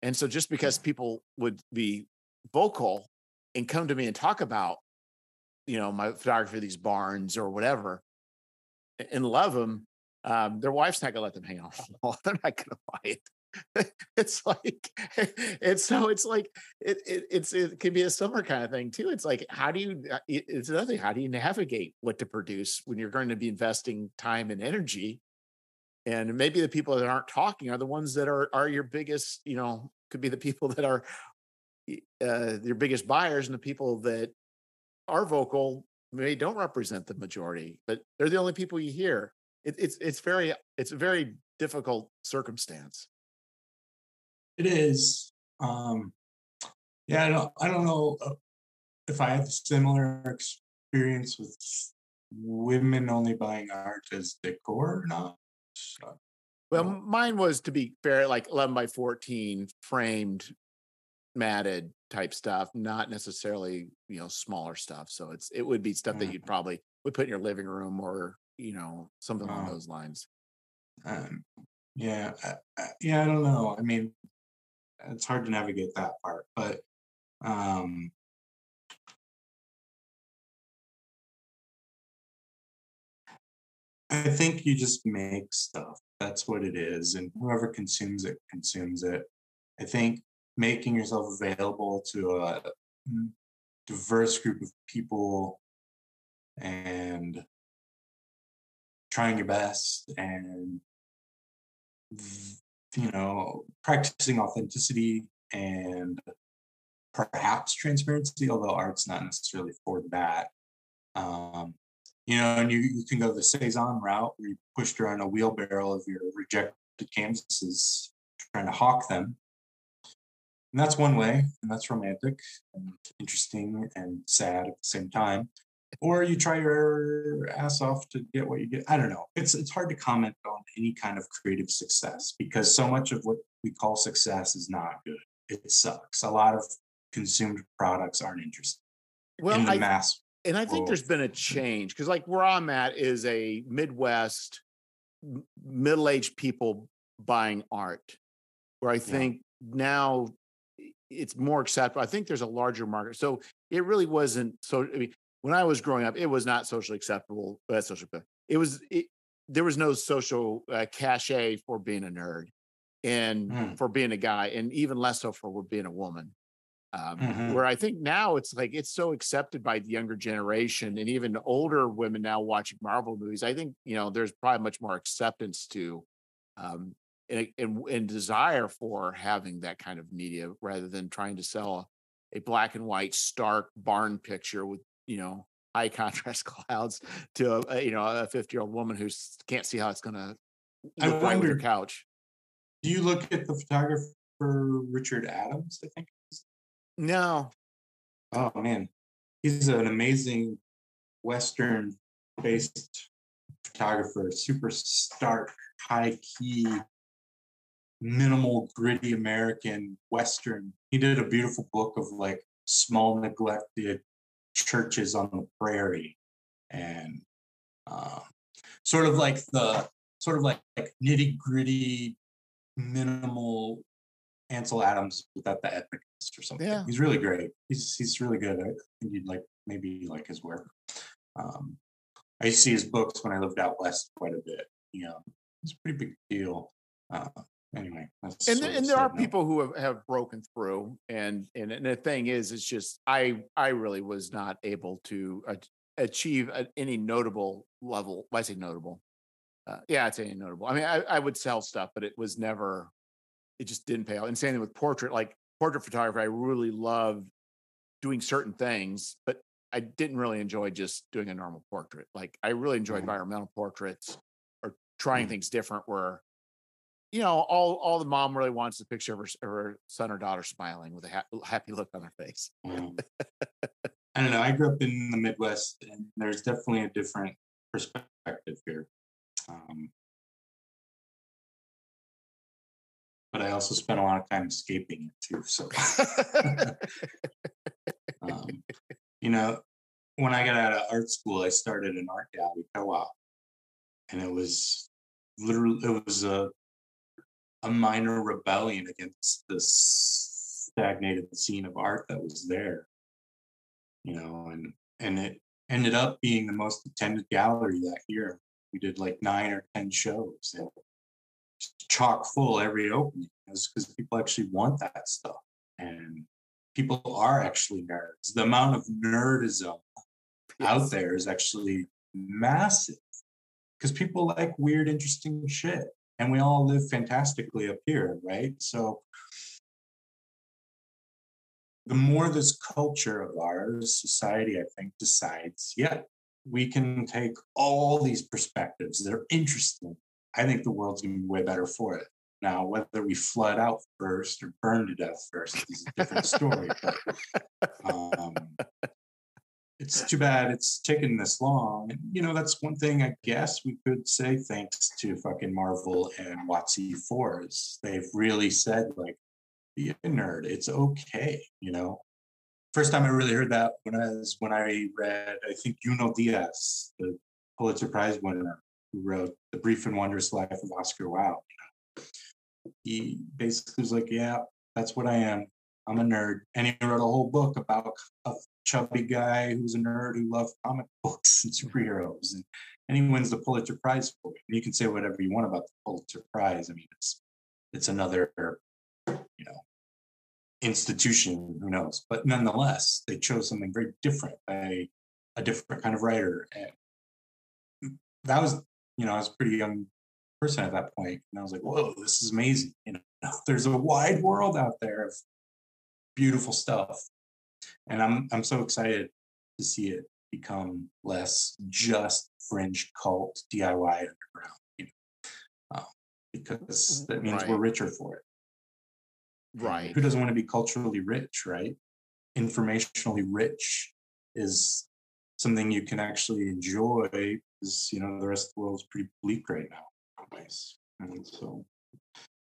And so just because people would be vocal and come to me and talk about, you know, my photography of these barns or whatever, and love them, um, their wife's not gonna let them hang on the wall. They're not gonna buy it. it's like it's so it's like it, it it's it can be a summer kind of thing too. It's like how do you uh, it's another thing, how do you navigate what to produce when you're going to be investing time and energy? And maybe the people that aren't talking are the ones that are are your biggest, you know, could be the people that are uh, your biggest buyers and the people that are vocal maybe don't represent the majority, but they're the only people you hear. It, it's it's very it's a very difficult circumstance. It is. Um, yeah, I don't I don't know uh, if I have a similar experience with women only buying art as decor or not. So, well, mine was to be fair, like 11 by 14 framed matted type stuff, not necessarily, you know, smaller stuff. So it's it would be stuff that mm. you'd probably would put in your living room or, you know, something along oh. those lines. Um, yeah, yeah, I don't know. I mean, it's hard to navigate that part, but um I think you just make stuff. That's what it is. And whoever consumes it consumes it. I think making yourself available to a diverse group of people and trying your best and you know practicing authenticity and perhaps transparency although art's not necessarily for that um, you know and you, you can go the Cezanne route where you pushed around a wheelbarrow of your rejected canvases trying to hawk them and that's one way, and that's romantic and interesting and sad at the same time. Or you try your ass off to get what you get. I don't know. It's it's hard to comment on any kind of creative success because so much of what we call success is not good. It sucks. A lot of consumed products aren't interesting. Well, in the I, mass. And I think there's been a change because, like, where I'm at is a Midwest middle-aged people buying art, where I think yeah. now it's more acceptable. I think there's a larger market. So it really wasn't so. I mean, when I was growing up, it was not socially acceptable. That's social. It was. It, there was no social uh, cachet for being a nerd, and mm. for being a guy, and even less so for being a woman. Um, mm-hmm. Where I think now it's like it's so accepted by the younger generation and even older women now watching Marvel movies. I think you know there's probably much more acceptance to um, and, and, and desire for having that kind of media rather than trying to sell a, black and white stark barn picture with you know high contrast clouds to a, you know a 50 year old woman who can't see how it's going to look right with her couch do you look at the photographer richard adams i think no oh man he's an amazing western based photographer super stark high key minimal, gritty American Western. He did a beautiful book of like small, neglected churches on the prairie, and uh, sort of like the sort of like, like nitty gritty, minimal Ansel Adams without the epicness or something. Yeah. He's really great. He's he's really good. I think you'd like maybe like his work. Um, I used to see his books when I lived out west quite a bit. You know, it's a pretty big deal. Uh, anyway and, and there are people who have, have broken through and, and and the thing is it's just i i really was not able to achieve any notable level i say notable uh, yeah i'd say notable i mean I, I would sell stuff but it was never it just didn't pay out and same thing with portrait like portrait photography i really loved doing certain things but i didn't really enjoy just doing a normal portrait like i really enjoyed mm-hmm. environmental portraits or trying mm-hmm. things different where you know, all all the mom really wants is a picture of her, her son or daughter smiling with a ha- happy look on her face. Mm. I don't know. I grew up in the Midwest, and there's definitely a different perspective here. Um, but I also spent a lot of time escaping it too. So, um, you know, when I got out of art school, I started an art gallery co-op, and it was literally it was a a minor rebellion against the stagnated scene of art that was there you know and and it ended up being the most attended gallery that year we did like nine or ten shows and chock full every opening is because people actually want that stuff. And people are actually nerds. The amount of nerdism yes. out there is actually massive because people like weird, interesting shit. And we all live fantastically up here, right? So the more this culture of ours, society, I think, decides, yeah, we can take all these perspectives that are interesting. I think the world's going to be way better for it. Now, whether we flood out first or burn to death first is a different story. But, um, it's too bad it's taken this long. And, you know, that's one thing I guess we could say thanks to fucking Marvel and WotC 4 is they've really said, like, be a nerd. It's okay, you know. First time I really heard that when I was when I read, I think Junot Diaz, the Pulitzer Prize winner, who wrote The Brief and Wondrous Life of Oscar Wao. You know? He basically was like, Yeah, that's what I am. I'm a nerd. And he wrote a whole book about a chubby guy who's a nerd who loved comic books and superheroes. And, and he wins the Pulitzer Prize for it. And you can say whatever you want about the Pulitzer Prize. I mean, it's it's another, you know, institution, who knows? But nonetheless, they chose something very different by a different kind of writer. And that was, you know, I was a pretty young person at that point, And I was like, whoa, this is amazing. You know, there's a wide world out there of beautiful stuff. And I'm I'm so excited to see it become less just fringe cult DIY underground, you know, uh, because that means right. we're richer for it. Right. Who doesn't want to be culturally rich, right? Informationally rich is something you can actually enjoy because you know the rest of the world is pretty bleak right now. And so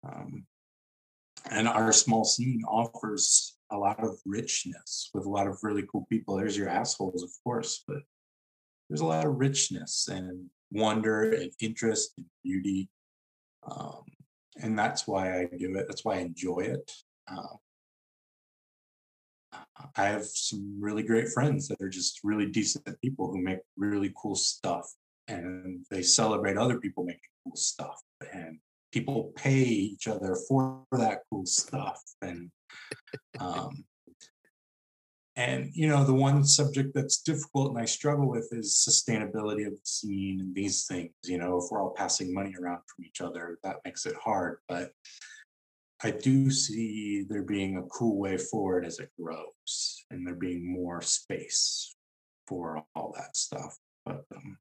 um, and our small scene offers a lot of richness with a lot of really cool people. There's your assholes, of course, but there's a lot of richness and wonder and interest and beauty. Um, and that's why I do it. That's why I enjoy it. Uh, I have some really great friends that are just really decent people who make really cool stuff and they celebrate other people making cool stuff. And people pay each other for that cool stuff and um, and you know the one subject that's difficult and i struggle with is sustainability of the scene and these things you know if we're all passing money around from each other that makes it hard but i do see there being a cool way forward as it grows and there being more space for all that stuff but um,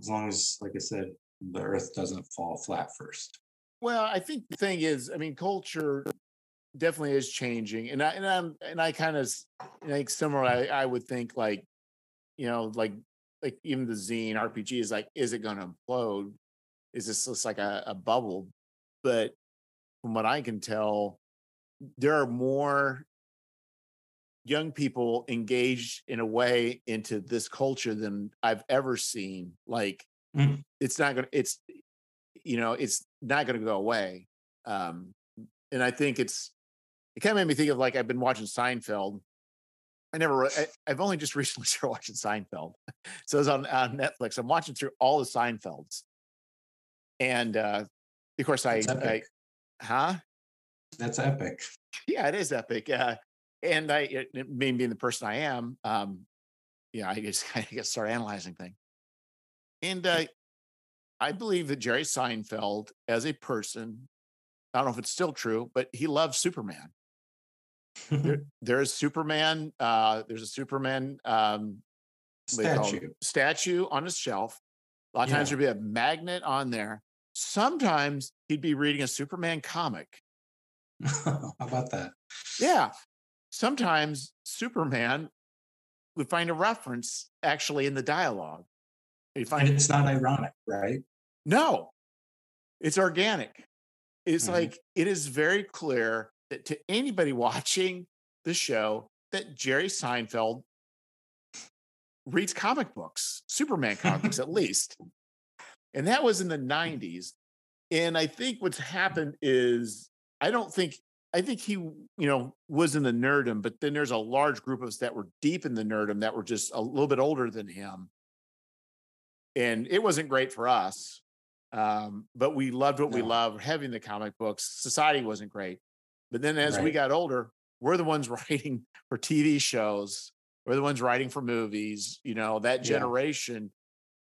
as long as like i said the earth doesn't fall flat first. Well, I think the thing is, I mean, culture definitely is changing, and I and I'm and I kind of like similar. I, I would think like, you know, like like even the zine RPG is like, is it going to implode? Is this just like a, a bubble? But from what I can tell, there are more young people engaged in a way into this culture than I've ever seen. Like mm. it's not gonna it's you know it's not gonna go away um and i think it's it kind of made me think of like i've been watching seinfeld i never I, have only just recently started watching seinfeld so it's on, on netflix i'm watching through all the seinfelds and uh of course i, I huh that's epic yeah it is epic uh and i it, it, me being the person i am um yeah i just of get start analyzing things and uh, I believe that Jerry Seinfeld, as a person, I don't know if it's still true, but he loves Superman. there, there's Superman. Uh, there's a Superman um, statue statue on his shelf. A lot of yeah. times there'd be a magnet on there. Sometimes he'd be reading a Superman comic. How about that? Yeah. Sometimes Superman would find a reference actually in the dialogue. You find and it's not ironic, right? No, it's organic. It's mm-hmm. like it is very clear that to anybody watching the show that Jerry Seinfeld reads comic books, Superman comics at least. And that was in the 90s. And I think what's happened is I don't think I think he, you know, was in the nerdum, but then there's a large group of us that were deep in the nerdum that were just a little bit older than him and it wasn't great for us. Um, but we loved what we loved, having the comic books. Society wasn't great. But then as we got older, we're the ones writing for TV shows. We're the ones writing for movies. You know, that generation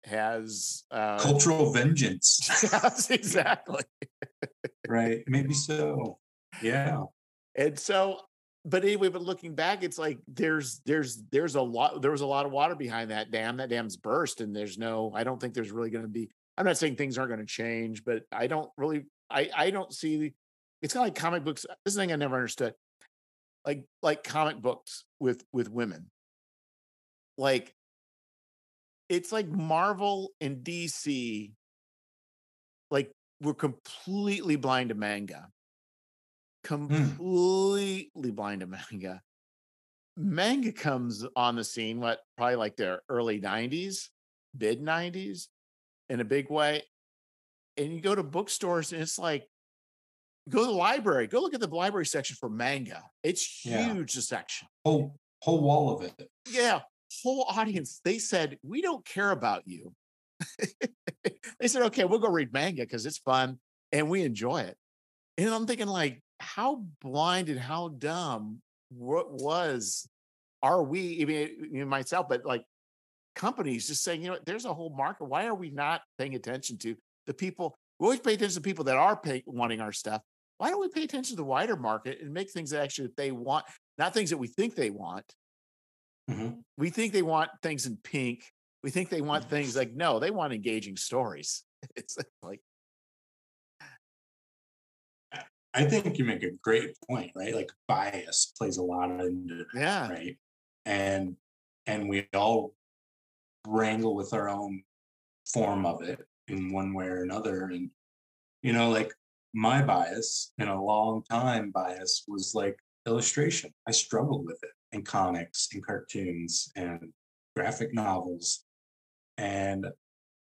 has uh Cultural vengeance, yes, exactly. right? Maybe so. Yeah. And so, but anyway, but looking back, it's like there's there's there's a lot there was a lot of water behind that dam. That dam's burst, and there's no. I don't think there's really going to be. I'm not saying things aren't going to change, but I don't really. I I don't see. It's kind of like comic books. This is the thing I never understood. Like like comic books with with women. Like it's like Marvel and DC. Like we're completely blind to manga hmm. completely blind to manga. Manga comes on the scene, what probably like the early 90s, mid 90s in a big way. And you go to bookstores and it's like, go to the library, go look at the library section for manga. It's Yeah. huge, the section. Whole whole wall of it. Yeah. Whole audience, they said, we don't care about you. they said, okay, we'll go read manga because it's fun and we enjoy it. And I'm thinking, like, how blind and how dumb what was are we? I mean, you myself, but like companies just saying, you know, there's a whole market. Why are we not paying attention to the people? We always pay attention to people that are pay, wanting our stuff. Why don't we pay attention to the wider market and make things that actually that they want, not things that we think they want? Mhm. We think they want things in pink. We think they want things like no, they want engaging stories. It's like I think you make a great point, right? Like bias plays a lot into yeah, right? And and we all wrangle with our own form of it in one way or another. And you know, like my bias in a long time bias was like illustration. I struggled with it in comics and cartoons and graphic novels. And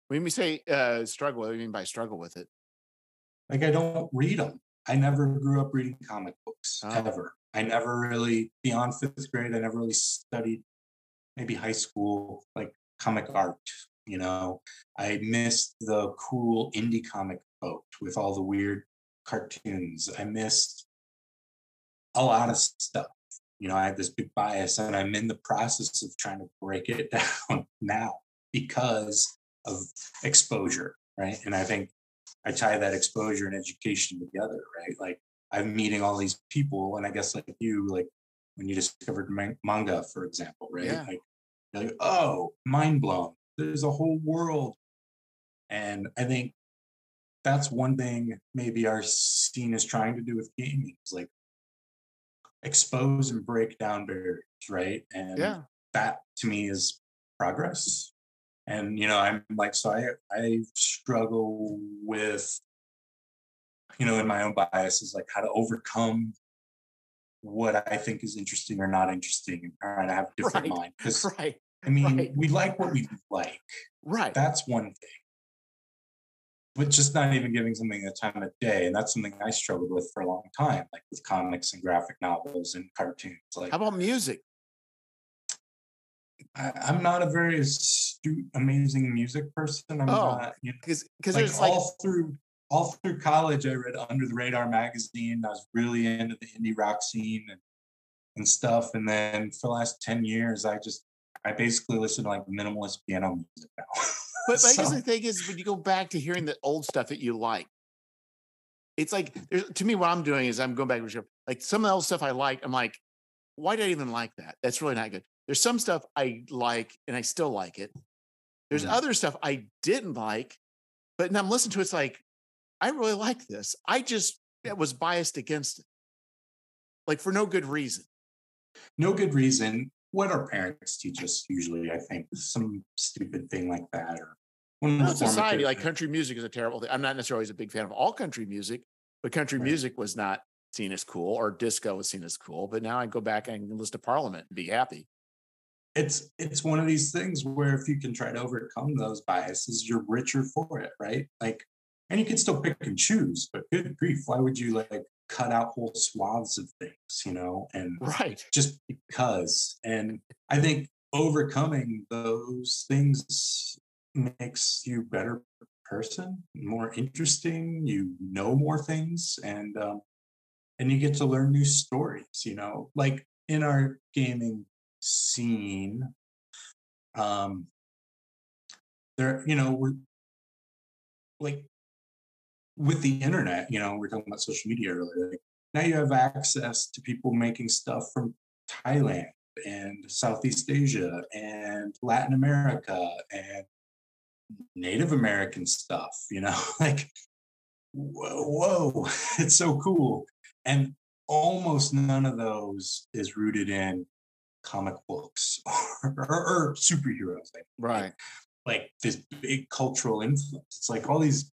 when we say uh, struggle, what do you mean by struggle with it? like I don't read them. I never grew up reading comic books Oh. ever. I never really beyond fifth grade. I never really studied maybe high school like comic art. You know, I missed the cool indie comic boat with all the weird cartoons. I missed a lot of stuff. You know, I had this big bias, and I'm in the process of trying to break it down now because of exposure, right? And I think I tie that exposure and education together, right? Like I'm meeting all these people, and I guess like you, like when you discovered man- manga, for example, right? Yeah. Like, you're like, oh, mind blown. There's a whole world, and I think that's one thing maybe our scene is trying to do with gaming is like expose and break down barriers, right? And Yeah, that to me is progress. And you know i'm like so i i struggle with you know in my own biases like how to overcome what i think is interesting or not interesting and trying to have a different Right, mind because right, i mean right. we like what we like. Right. that's one thing but just not even giving something the time of day and that's something i struggled with for a long time like with comics and graphic novels and cartoons like How about music? I, i'm not a very astute amazing music person i'm Oh, not you know Because like there's like all through all through college i read under the radar magazine i was really into the indie rock scene and, and stuff and then for the last 10 years i just i basically listen to like minimalist piano music now But I guess the thing is, when you go back to hearing the old stuff that you like, it's like there's, to me, what I'm doing is I'm going back to. Like some of the old stuff I like, I'm like, why did I even like that? That's really not good. There's some stuff I like and I still like it. There's Mhm. other stuff I didn't like, but now I'm listening to it, it's like, I really like this. I just was biased against it, like for no good reason. no good reason what our parents teach us usually i think some stupid thing like that or one Well, society, like country music is a terrible thing. I'm not necessarily always a big fan of all country music, but country Right. music was not seen as cool or disco was seen as cool. But now I go back and listen to Parliament and be happy. it's it's one of these things where if you can try to overcome those biases you're richer for it right like and you can still pick and choose but good grief why would you like cut out whole swaths of things you know and Right. just because and i think overcoming those things makes you better person, more interesting. You know more things, and um, and you get to learn new stories. You know, like in our gaming scene, um, there, you know, we're like with the internet. You know, we're talking about social media earlier. Like, now you have access to people making stuff from Thailand and Southeast Asia and Latin America and Native American stuff, you know, like, whoa, whoa, it's so cool. And almost none of those is rooted in comic books or, or, or superheroes. Like, right. Like this big cultural influence. It's like all these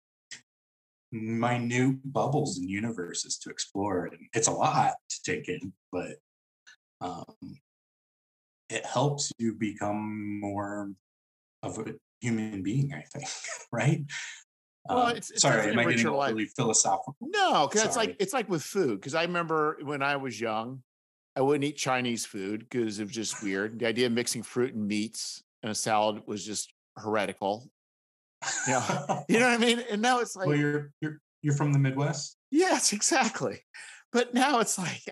minute bubbles and universes to explore. And it's a lot to take in, but um, it helps you become more of a human being, I think, right? Well, um, it's, it's sorry, am I getting really philosophical? No, because it's like it's like with food. Because I remember when I was young, I wouldn't eat Chinese food because it was just weird. The idea of mixing fruit and meats in a salad was just heretical. You know, you know what I mean? And now it's like, well, you're you're you're from the Midwest. Yes, exactly. But now it's like,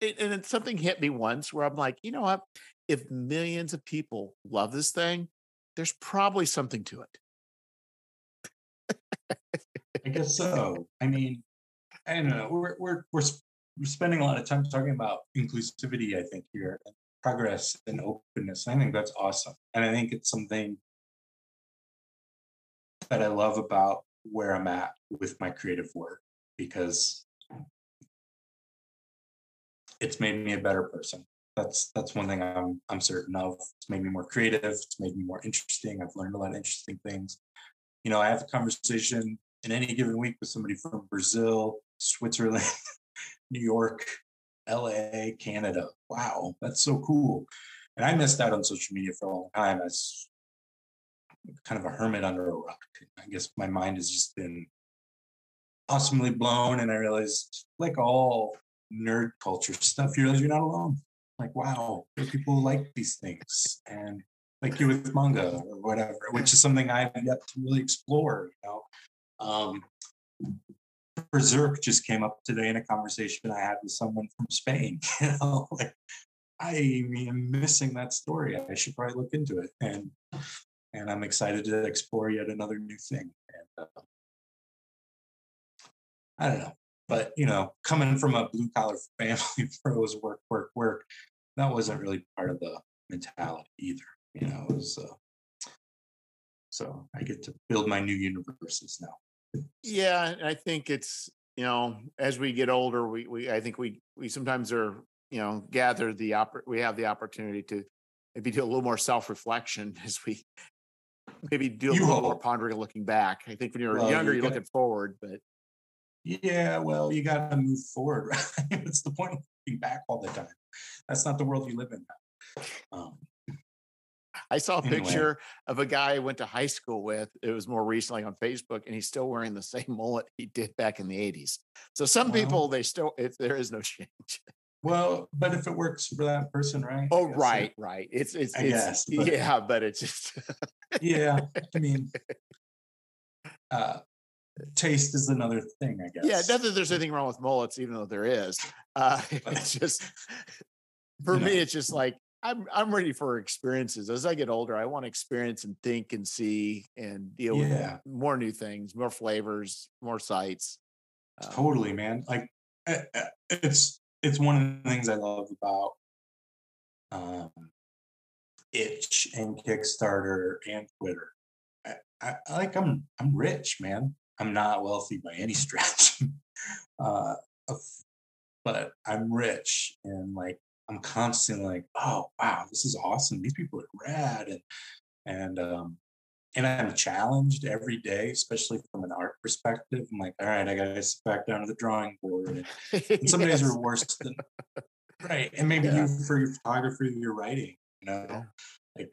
it, and it's something hit me once where I'm like, you know what? If millions of people love this thing, there's probably something to it. I guess so. I mean, I don't know. We're we're we're we're spending a lot of time talking about inclusivity. I think here, progress and openness. I think that's awesome, and I think it's something that I love about where I'm at with my creative work because it's made me a better person. That's that's one thing I'm I'm certain of. It's made me more creative. It's made me more interesting. I've learned a lot of interesting things. You know, I have a conversation in any given week with somebody from Brazil, Switzerland, New York, LA, Canada. Wow, that's so cool. And I missed out on social media for a long time. As kind of a hermit under a rock. I guess my mind has just been awesomely blown, and I realized, like all nerd culture stuff, you realize you're not alone. Like, wow, there are people who like these things, and like you with manga or whatever, which is something I've yet to really explore. You know, um, Berserk just came up today in a conversation I had with someone from Spain. You know, like I am missing that story. I should probably look into it. And and I'm excited to explore yet another new thing. And uh, I don't know, but you know, coming from a blue collar family, pros work, work, work, that wasn't really part of the mentality either. You know, it was. Uh, so I get to build my new universes now. Yeah, I think it's you know as we get older, we we I think we we sometimes are you know gather the oppor- we have the opportunity to maybe do a little more self reflection as we maybe do a you little hope. more pondering looking back. I think when you're well, younger, you're, you're looking forward, but yeah, well, you got to move forward. Right? What's the point of looking back all the time? That's not the world you live in now. Um, I saw a anyway. picture of a guy I went to high school with. It was more recently on Facebook, and he's still wearing the same mullet he did back in the 80s. So some people, they still, it, there is no change. Well, but if it works for that person, right? Oh, right, right. It's it's, I it's guess, but, yeah, but it's just yeah. I mean, uh, taste is another thing, I guess. Yeah, not that there's anything wrong with mullets, even though there is. Uh, it's just for me, know. it's just like I'm I'm ready for experiences. As I get older, I want to experience and think and see and deal yeah. with more new things, more flavors, more sights. Um, totally, man. Like eh, eh, it's it's one of the things I love about um, Itch and Kickstarter and Twitter. I, I, like I'm I'm rich, man. I'm not wealthy by any stretch, uh, but I'm rich and like I'm constantly like, oh wow, this is awesome. These people are rad, and and um, and I'm challenged every day, especially from an art perspective. I'm like, all right, I got to sit back down to the drawing board. And, and some yes. days are worse than right, and maybe yeah. you for your photography, your writing, you know, yeah. like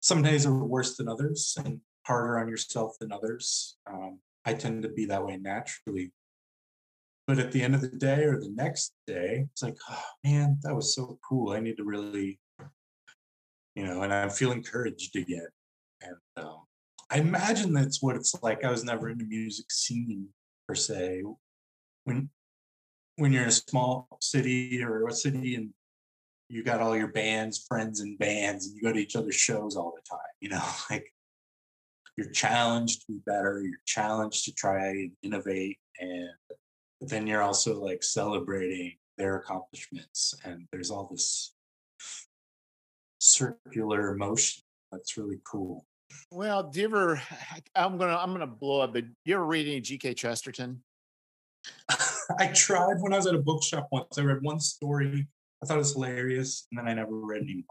some days are worse than others and harder on yourself than others. Um, I tend to be that way naturally. But at the end of the day or the next day, it's like, oh man, that was so cool. I need to really, you know, and I feel encouraged again. And um, I imagine that's what it's like. I was never in the music scene per se. When when you're in a small city or a city and you got all your bands, friends and bands, and you go to each other's shows all the time, you know, like you're challenged to be better, you're challenged to try and innovate, and then you're also like celebrating their accomplishments. And there's all this circular motion that's really cool. Well, do you ever? I'm gonna I'm gonna blow up. But do you ever read any G.K. Chesterton? I tried when I was at a bookshop once. I read one story. I thought it was hilarious, and then I never read anymore.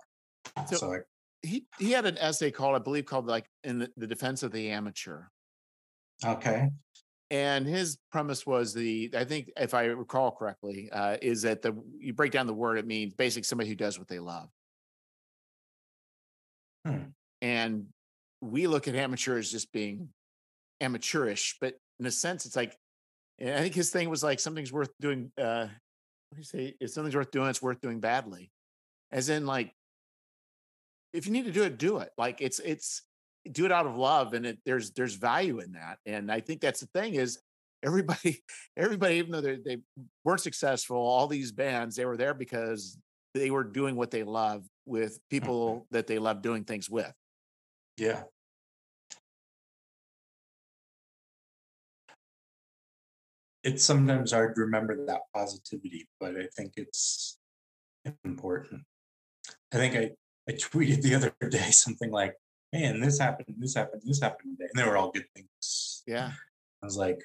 So, so I, he he had an essay called, I believe, called like in the, the defense of the amateur. Okay. And his premise was the, I think, if I recall correctly, uh, is that the you break down the word, it means basically somebody who does what they love. Hmm. And we look at amateur as just being amateurish, but in a sense, it's like I think his thing was like something's worth doing. Uh, what do you say? If something's worth doing, it's worth doing badly. As in, like, if you need to do it, do it. Like it's it's do it out of love, and it, there's there's value in that. And I think that's the thing is everybody everybody even though they weren't successful, all these bands they were there because they were doing what they love with mm-hmm. people that they love doing things with. Yeah. It's sometimes hard to remember that positivity, but I think it's important. I think I, I tweeted the other day something like, man, this happened, this happened, this happened today. And they were all good things. Yeah. I was like,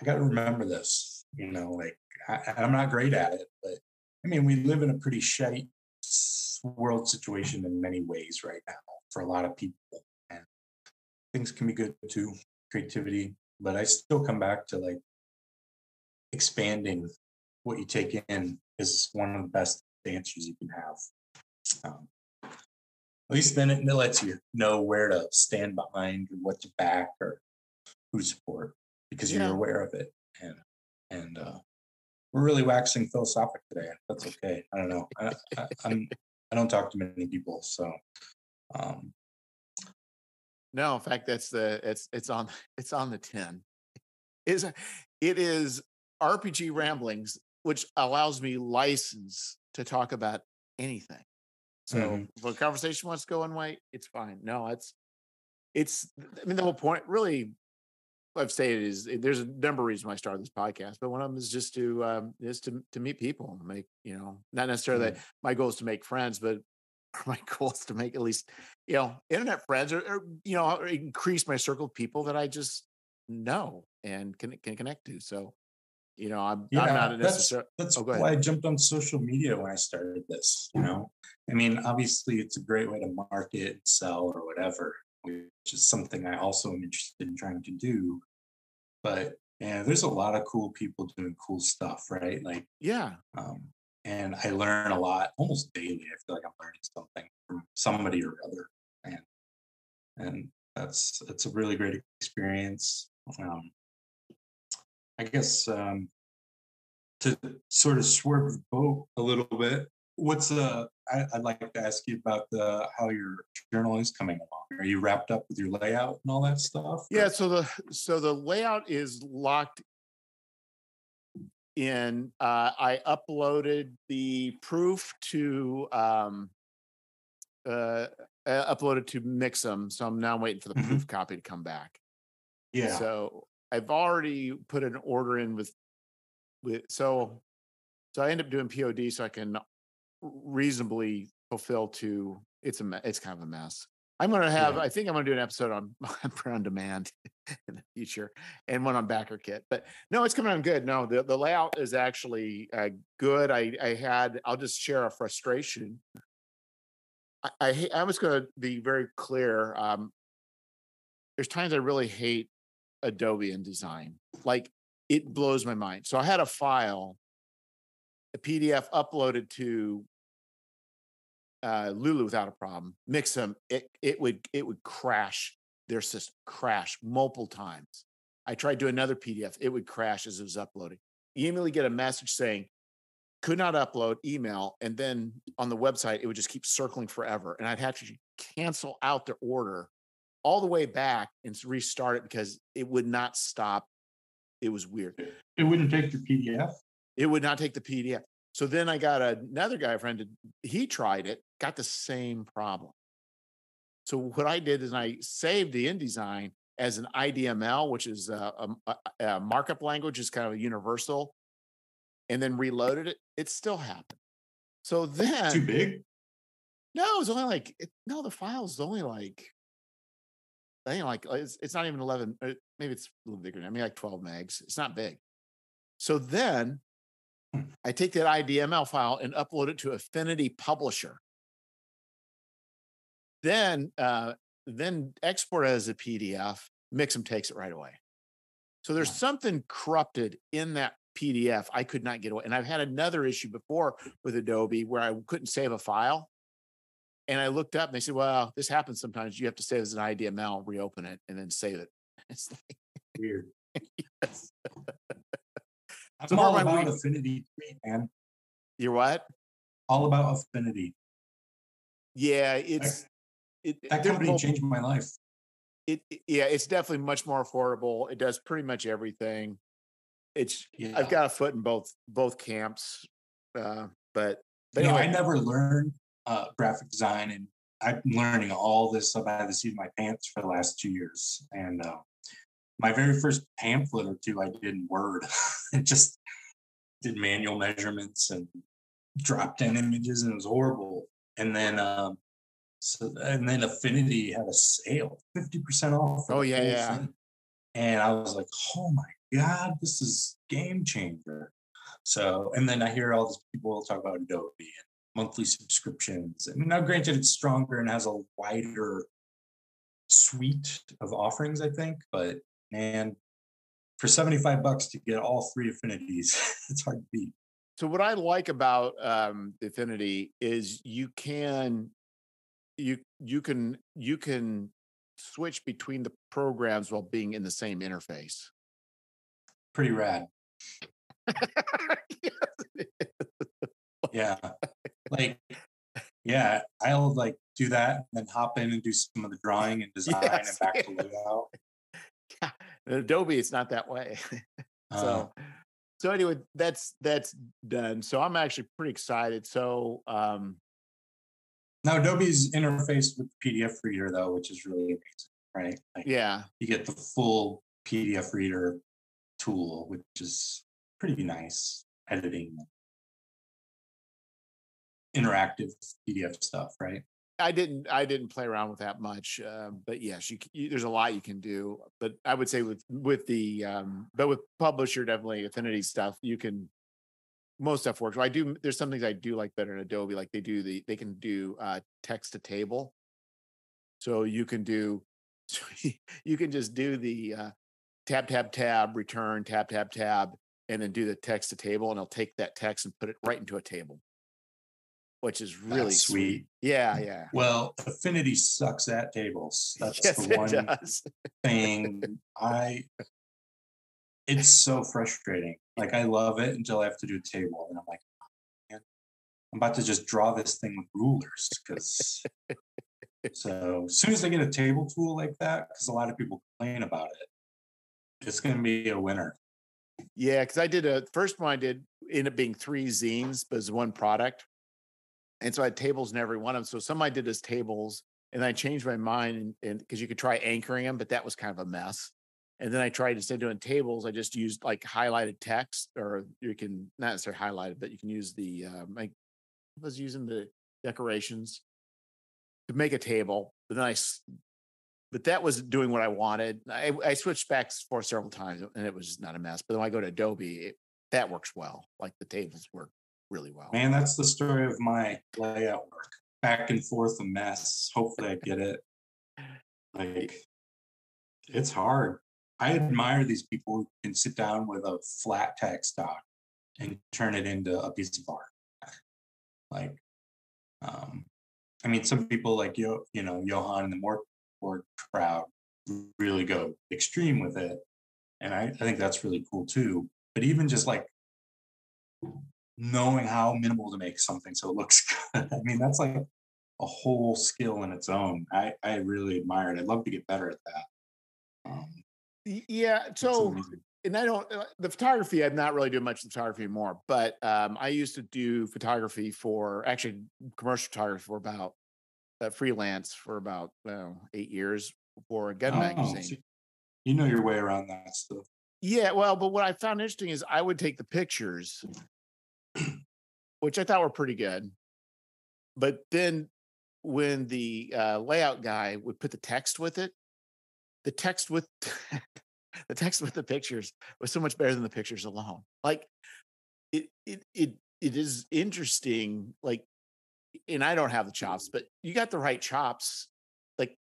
I got to remember this, you know, like I, I'm not great at it, but I mean, we live in a pretty shitty world situation in many ways right now for a lot of people. And things can be good too, creativity, but I still come back to like expanding what you take in is one of the best answers you can have. Um, at least then it lets you know where to stand behind or what to back or who to support because you're aware of it. And and uh, we're really waxing philosophic today. That's okay. I don't know. I, I, I'm I don't talk to many people, so. Um, no, in fact, that's the it's it's on it's on the tin. Is it is RPG ramblings, which allows me license to talk about anything. So mm-hmm. if a conversation wants to go one way, it's fine. No, it's it's I mean the whole point really I've stated is eh, there's a number of reasons why I started this podcast, but one of them is just to um, is to to meet people and make you know not necessarily mm-hmm. that my goal is to make friends, but my goal is to make at least you know internet friends or, or you know increase my circle of people that I just know and can can connect to. So you know I'm, yeah, I'm not necessarily that's, that's oh, why I jumped on social media when I started this. You know, I mean obviously it's a great way to market, sell, or whatever which is something I also am interested in trying to do. But yeah, there's a lot of cool people doing cool stuff, right? Like, yeah. Um, and I learn a lot almost daily. I feel like I'm learning something from somebody or other, and and that's it's a really great experience. Um, I guess um, to sort of swerve the boat a little bit, what's uh I, would like to ask you about the how your journal is coming along. Are you wrapped up with your layout and all that stuff? Yeah, so the so the layout is locked in. Uh, I uploaded the proof to um, uh, uh, uploaded to Mixam, so I'm now waiting for the mm-hmm. proof copy to come back. Yeah. So I've already put an order in with with so so I end up doing POD so I can reasonably fulfill to it's a it's kind of a mess. I'm going to have yeah. I think I'm going to do an episode on on demand in the future and one on BackerKit. But no, it's coming on good. No, the the layout is actually uh, good. I I had I'll just share a frustration. I I, I was going to be very clear. Um, there's times I really hate Adobe InDesign. Like it blows my mind. So I had a file a PDF uploaded to uh, Lulu without a problem. Mixam. it it would it would crash their system, crash multiple times. I tried to another PDF, it would crash as it was uploading. You immediately get a message saying could not upload email, and then on the website it would just keep circling forever, and I'd have to cancel out the order all the way back and restart it because it would not stop. It was weird. It wouldn't take the PDF. It would not take the PDF. So then I got another guy friend. He tried it, got the same problem. So what I did is I saved the InDesign as an IDML, which is a, a, a markup language, is kind of a universal, and then reloaded it. It still happened. So then too big. No, it was only like it, no. The file is only like I think like it's, it's not even eleven. Uh, maybe it's a little bigger. I mean, like twelve megs. It's not big. So then hmm. I take that IDML file and upload it to Affinity Publisher. Then uh, then export it as a PDF. Mixam takes it right away. So there's something corrupted in that PDF. I could not get away. And I've had another issue before with Adobe where I couldn't save a file. And I looked up and they said, well, this happens sometimes. You have to save as an IDML, reopen it, and then save it. It's like weird. yes. I'm so all about affinity, man. You're what? All about affinity. Yeah, it's it, that company changed my life. It, yeah, it's definitely much more affordable. It does pretty much everything. It's yeah. I've got a foot in both both camps, uh, but but you anyway. know, I never learned uh, graphic design, and I'm learning all this up out of the seat of my pants for the last two years. And uh, my very first pamphlet or two, I did in Word. it just did manual measurements and dropped in images, and it was horrible. And then um, so and then Affinity had a sale, 50% off. Oh yeah, yeah. Thing. And I was like, oh my God, this is game changer. So, and then I hear all these people talk about Adobe and monthly subscriptions. And now granted it's stronger and has a wider suite of offerings, I think, but man, for 75 bucks to get all three affinities, it's hard to beat. So what I like about um, Affinity is you can you you can you can switch between the programs while being in the same interface. Pretty rad. yeah. Like, yeah, I'll like do that and then hop in and do some of the drawing and design yes. and back to layout. Yeah. Adobe, it's not that way. so uh, so anyway, that's that's done. So I'm actually pretty excited. So um now Adobe's interface with PDF reader though, which is really amazing, right? Like, yeah. You get the full PDF reader tool, which is pretty nice editing interactive PDF stuff, right? I didn't I didn't play around with that much, uh, but yes, you, you, there's a lot you can do. But I would say with with the um, but with Publisher definitely Affinity stuff, you can most stuff works. I do. There's some things I do like better in Adobe. Like they do the they can do uh, text to table, so you can do you can just do the uh, tab tab tab return tab tab tab and then do the text to table, and it'll take that text and put it right into a table, which is really sweet. sweet. Yeah, yeah. Well, Affinity sucks at tables. That's yes, the one thing I. It's so frustrating like I love it until I have to do a table, and I'm like, oh, I'm about to just draw this thing with rulers because. so as soon as I get a table tool like that, because a lot of people complain about it, it's going to be a winner. Yeah, because I did a first one I did ended up being three zines, but it's one product. And so I had tables in every one of them. So some I did as tables, and I changed my mind and because you could try anchoring them, but that was kind of a mess. And then I tried instead of doing tables, I just used like highlighted text, or you can not necessarily highlight it, but you can use the um, I was using the decorations to make a table. But then I, but that was doing what I wanted. I, I switched specs for several times, and it was not a mess. But when I go to Adobe, it, that works well. Like the tables work really well. Man, that's the story of my layout work. Back and forth, a mess. Hopefully, I get it. Like, it's hard. I admire these people who can sit down with a flat text doc and turn it into a piece of art. Like, um, I mean, some people like you, you know, Johan and the Mörk Borg crowd really go extreme with it, and I, I think that's really cool too. But even just like knowing how minimal to make something so it looks good, I mean, that's like a whole skill in its own. I I really admire it. I'd love to get better at that. Um, yeah. So and I don't uh, the photography. I'm not really doing much photography anymore, but um, I used to do photography for actually commercial photography for about uh, freelance for about well, eight years for a gun oh, magazine. So you know your way around that stuff. Yeah, well, but what I found interesting is I would take the pictures, which I thought were pretty good, but then when the uh, layout guy would put the text with it, the text with the text with the pictures was so much better than the pictures alone. Like it it it it is interesting. Like, and I don't have the chops, but you got the right chops. Like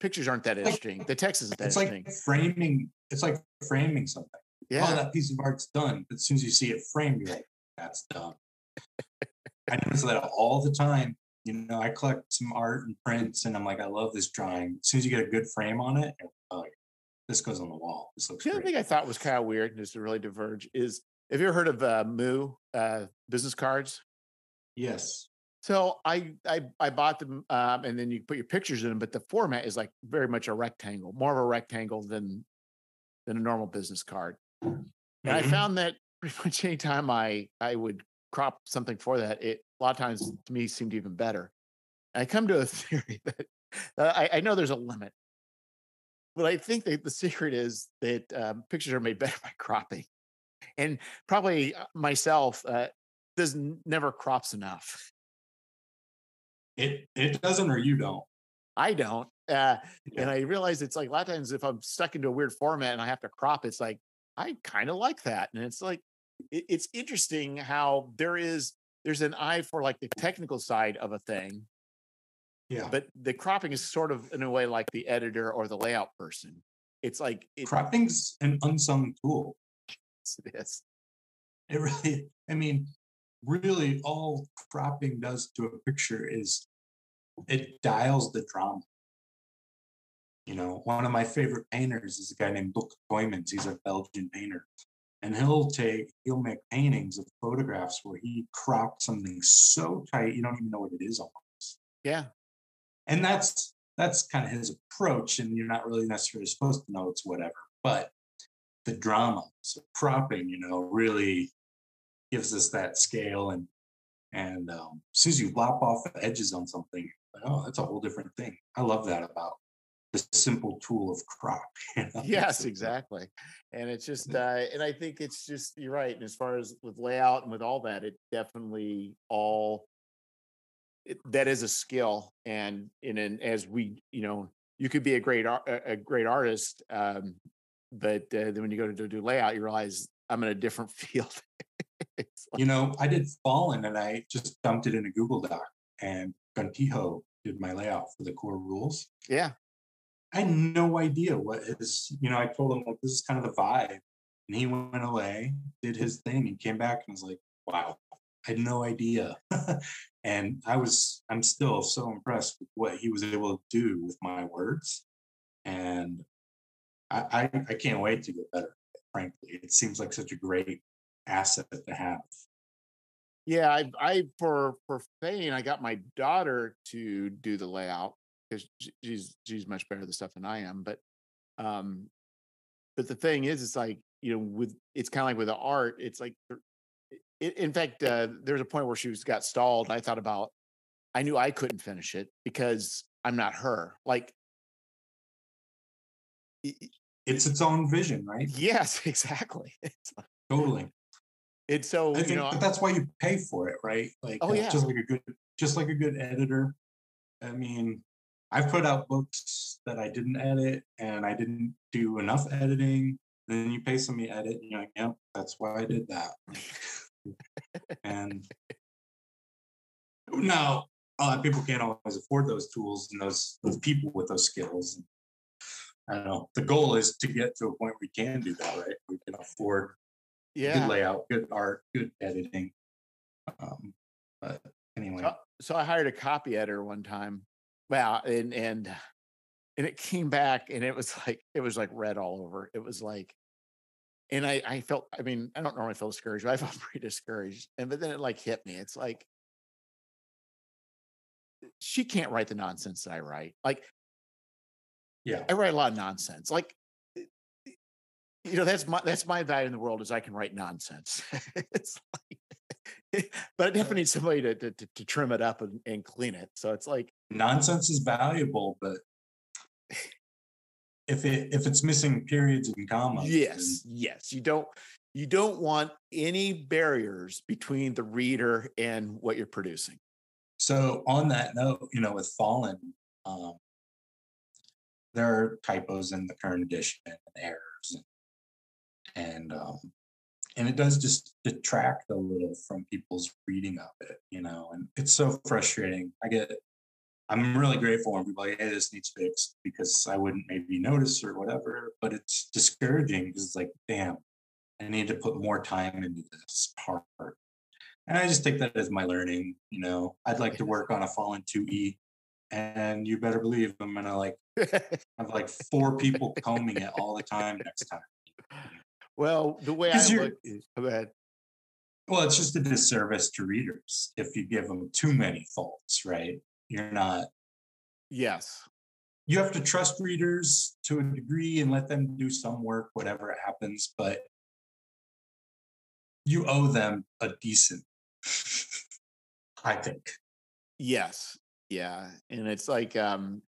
pictures aren't that interesting. The text isn't that it's interesting. like framing. It's like framing something. Yeah. Oh, that piece of art's done. But as soon as you see it framed, you're like, that's done. I notice that all the time. You know, I collect some art and prints, and I'm like, I love this drawing. As soon as you get a good frame on it, like, this goes on the wall. This looks. The other thing I thought was kind of weird, and just to really diverge, is have you ever heard of uh, Moo uh, business cards? Yes. So I I I bought them, um, and then you put your pictures in them, but the format is like very much a rectangle, more of a rectangle than than a normal business card. And mm-hmm. I found that pretty much anytime I I would crop something for that, it a lot of times to me seemed even better. And I come to a theory that uh, I, I know there's a limit, but I think that the secret is that um, pictures are made better by cropping, and probably uh, myself uh, does never crops enough. It it doesn't, or you don't. I don't, uh, yeah. and I realize it's like a lot of times if I'm stuck into a weird format and I have to crop, it's like I kind of like that, and it's like it, it's interesting how there is there's an eye for like the technical side of a thing yeah. But the cropping is sort of in a way like the editor or the layout person. It's like it, cropping's an unsung tool. Yes, it is. It really, I mean, really all cropping does to a picture is it dials the drama. You know, one of my favorite painters is a guy named Luc Tuymans. He's a Belgian painter. And he'll take, he'll make paintings of photographs where he cropped something so tight you don't even know what it is almost. Yeah and that's that's kind of his approach and you're not really necessarily supposed to know it's whatever but the drama so cropping you know really gives us that scale and and um, as soon as you lop off the edges on something oh that's a whole different thing i love that about the simple tool of crop you know? yes exactly and it's just uh, and i think it's just you're right and as far as with layout and with all that it definitely all it, that is a skill and in an as we you know you could be a great a great artist um, but uh, then when you go to do layout you realize i'm in a different field. Like, you know i did fallen and i just dumped it in a google doc and guntijo did my layout for the core rules. Yeah i had no idea what is you know i told him like this is kind of the vibe and he went away did his thing and came back and was like wow I had no idea. and I was, I'm still so impressed with what he was able to do with my words. And I, I, I can't wait to get better, frankly. It seems like such a great asset to have. Yeah, I, I for for Fane, I got my daughter to do the layout because she's she's much better at the stuff than I am. But um, but the thing is, it's like you know, with it's kind of like with the art, it's like in fact, uh, there was a point where she was got stalled. And I thought about, I knew I couldn't finish it because I'm not her. Like, it's its own vision, right? Yes, exactly. totally. It's so I think, you know, but that's why you pay for it, right? Like, oh uh, yeah, just like a good, just like a good editor. I mean, I've put out books that I didn't edit and I didn't do enough editing. Then you pay somebody to edit, and you're like, "Yep, that's why I did that." and now a lot of people can't always afford those tools and those those people with those skills. I don't know. The goal is to get to a point where we can do that, right? We can afford yeah. good layout, good art, good editing. Um, but anyway, so, so I hired a copy editor one time. Well, and and and it came back and it was like it was like red all over. It was like and I, I felt, I mean, I don't normally feel discouraged, but I felt pretty discouraged. And but then it like hit me. It's like she can't write the nonsense that I write. Like, Yeah. I write a lot of nonsense. Like, eh, eh, you know, that's my that's my value in the world is I can write nonsense. it's like, but I definitely need somebody to to, to trim it up and, and clean it. So it's like, Nonsense is valuable, but if it if it's missing periods and commas, then- yes, yes, you don't you don't want any barriers between the reader and what you're producing. So on that note, you know, with Fallen, um, there are typos in the current edition and errors, and and, um, and it does just detract a little from people's reading of it, you know, and it's so frustrating. I get, I'm really grateful when people are like, hey, this needs fixed because I wouldn't maybe notice or whatever, but it's discouraging because it's like, damn, I need to put more time into this part. And I just take that as my learning. You know, I'd like to work on a Fallen 2E, and you better believe I'm gonna like have like four people combing it all the time next time. well, the way I look is go ahead. Well, it's just a disservice to readers if you give them too many faults, right? You're not. Yes. You have to trust readers to a degree and let them do some work, whatever happens, but you owe them a decent. I think. Yes. Yeah. And it's like, um,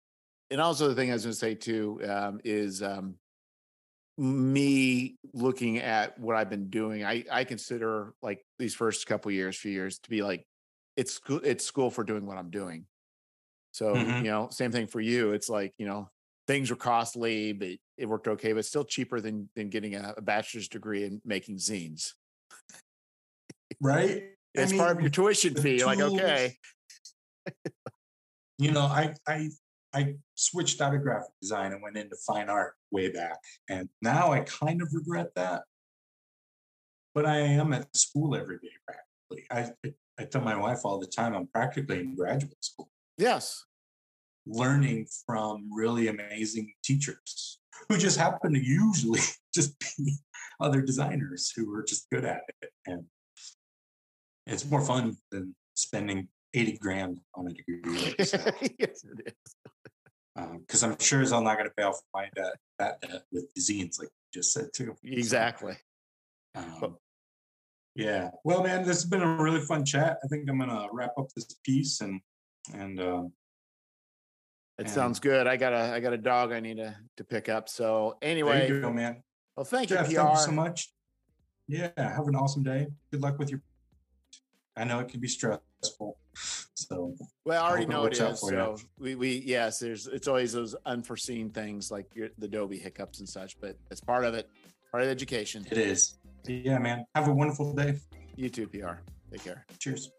and also the thing I was gonna say too, um, is um me looking at what I've been doing, I I consider like these first couple years, few years to be like it's school it's school for doing what I'm doing. So, Mhm. you know, same thing for you. It's like, you know, things were costly, but it worked okay, but still cheaper than than getting a, a bachelor's degree in making zines. Right? I It's part of your tuition fee. You're like, okay. you know, I I I switched out of graphic design and went into fine art way back, and now I kind of regret that. But I am at school every day practically. I, I tell my wife all the time I'm practically in graduate school, Yes. Learning from really amazing teachers who just happen to usually just be other designers who are just good at it, and it's more fun than spending 80 grand on a degree. like yes, it is. because I'm sure as I'm not going to pay off my debt, that debt with zines, like you just said too. Exactly. um, yeah. Well, man, this has been a really fun chat. I think I'm going to wrap up this piece and and um, It And- sounds good. I got a I got a dog I need to to pick up. So anyway, there you go, man. well, thank Jeff, you, thank you so much. Yeah. Have an awesome day. Good luck with your. I know it can be stressful. So Well, I already know it is. So we we yes, there's it's always those unforeseen things like your, the Adobe hiccups and such, but it's part of it, part of education. it is. Yeah, man. Have a wonderful day. You too, PR. Take care. Cheers.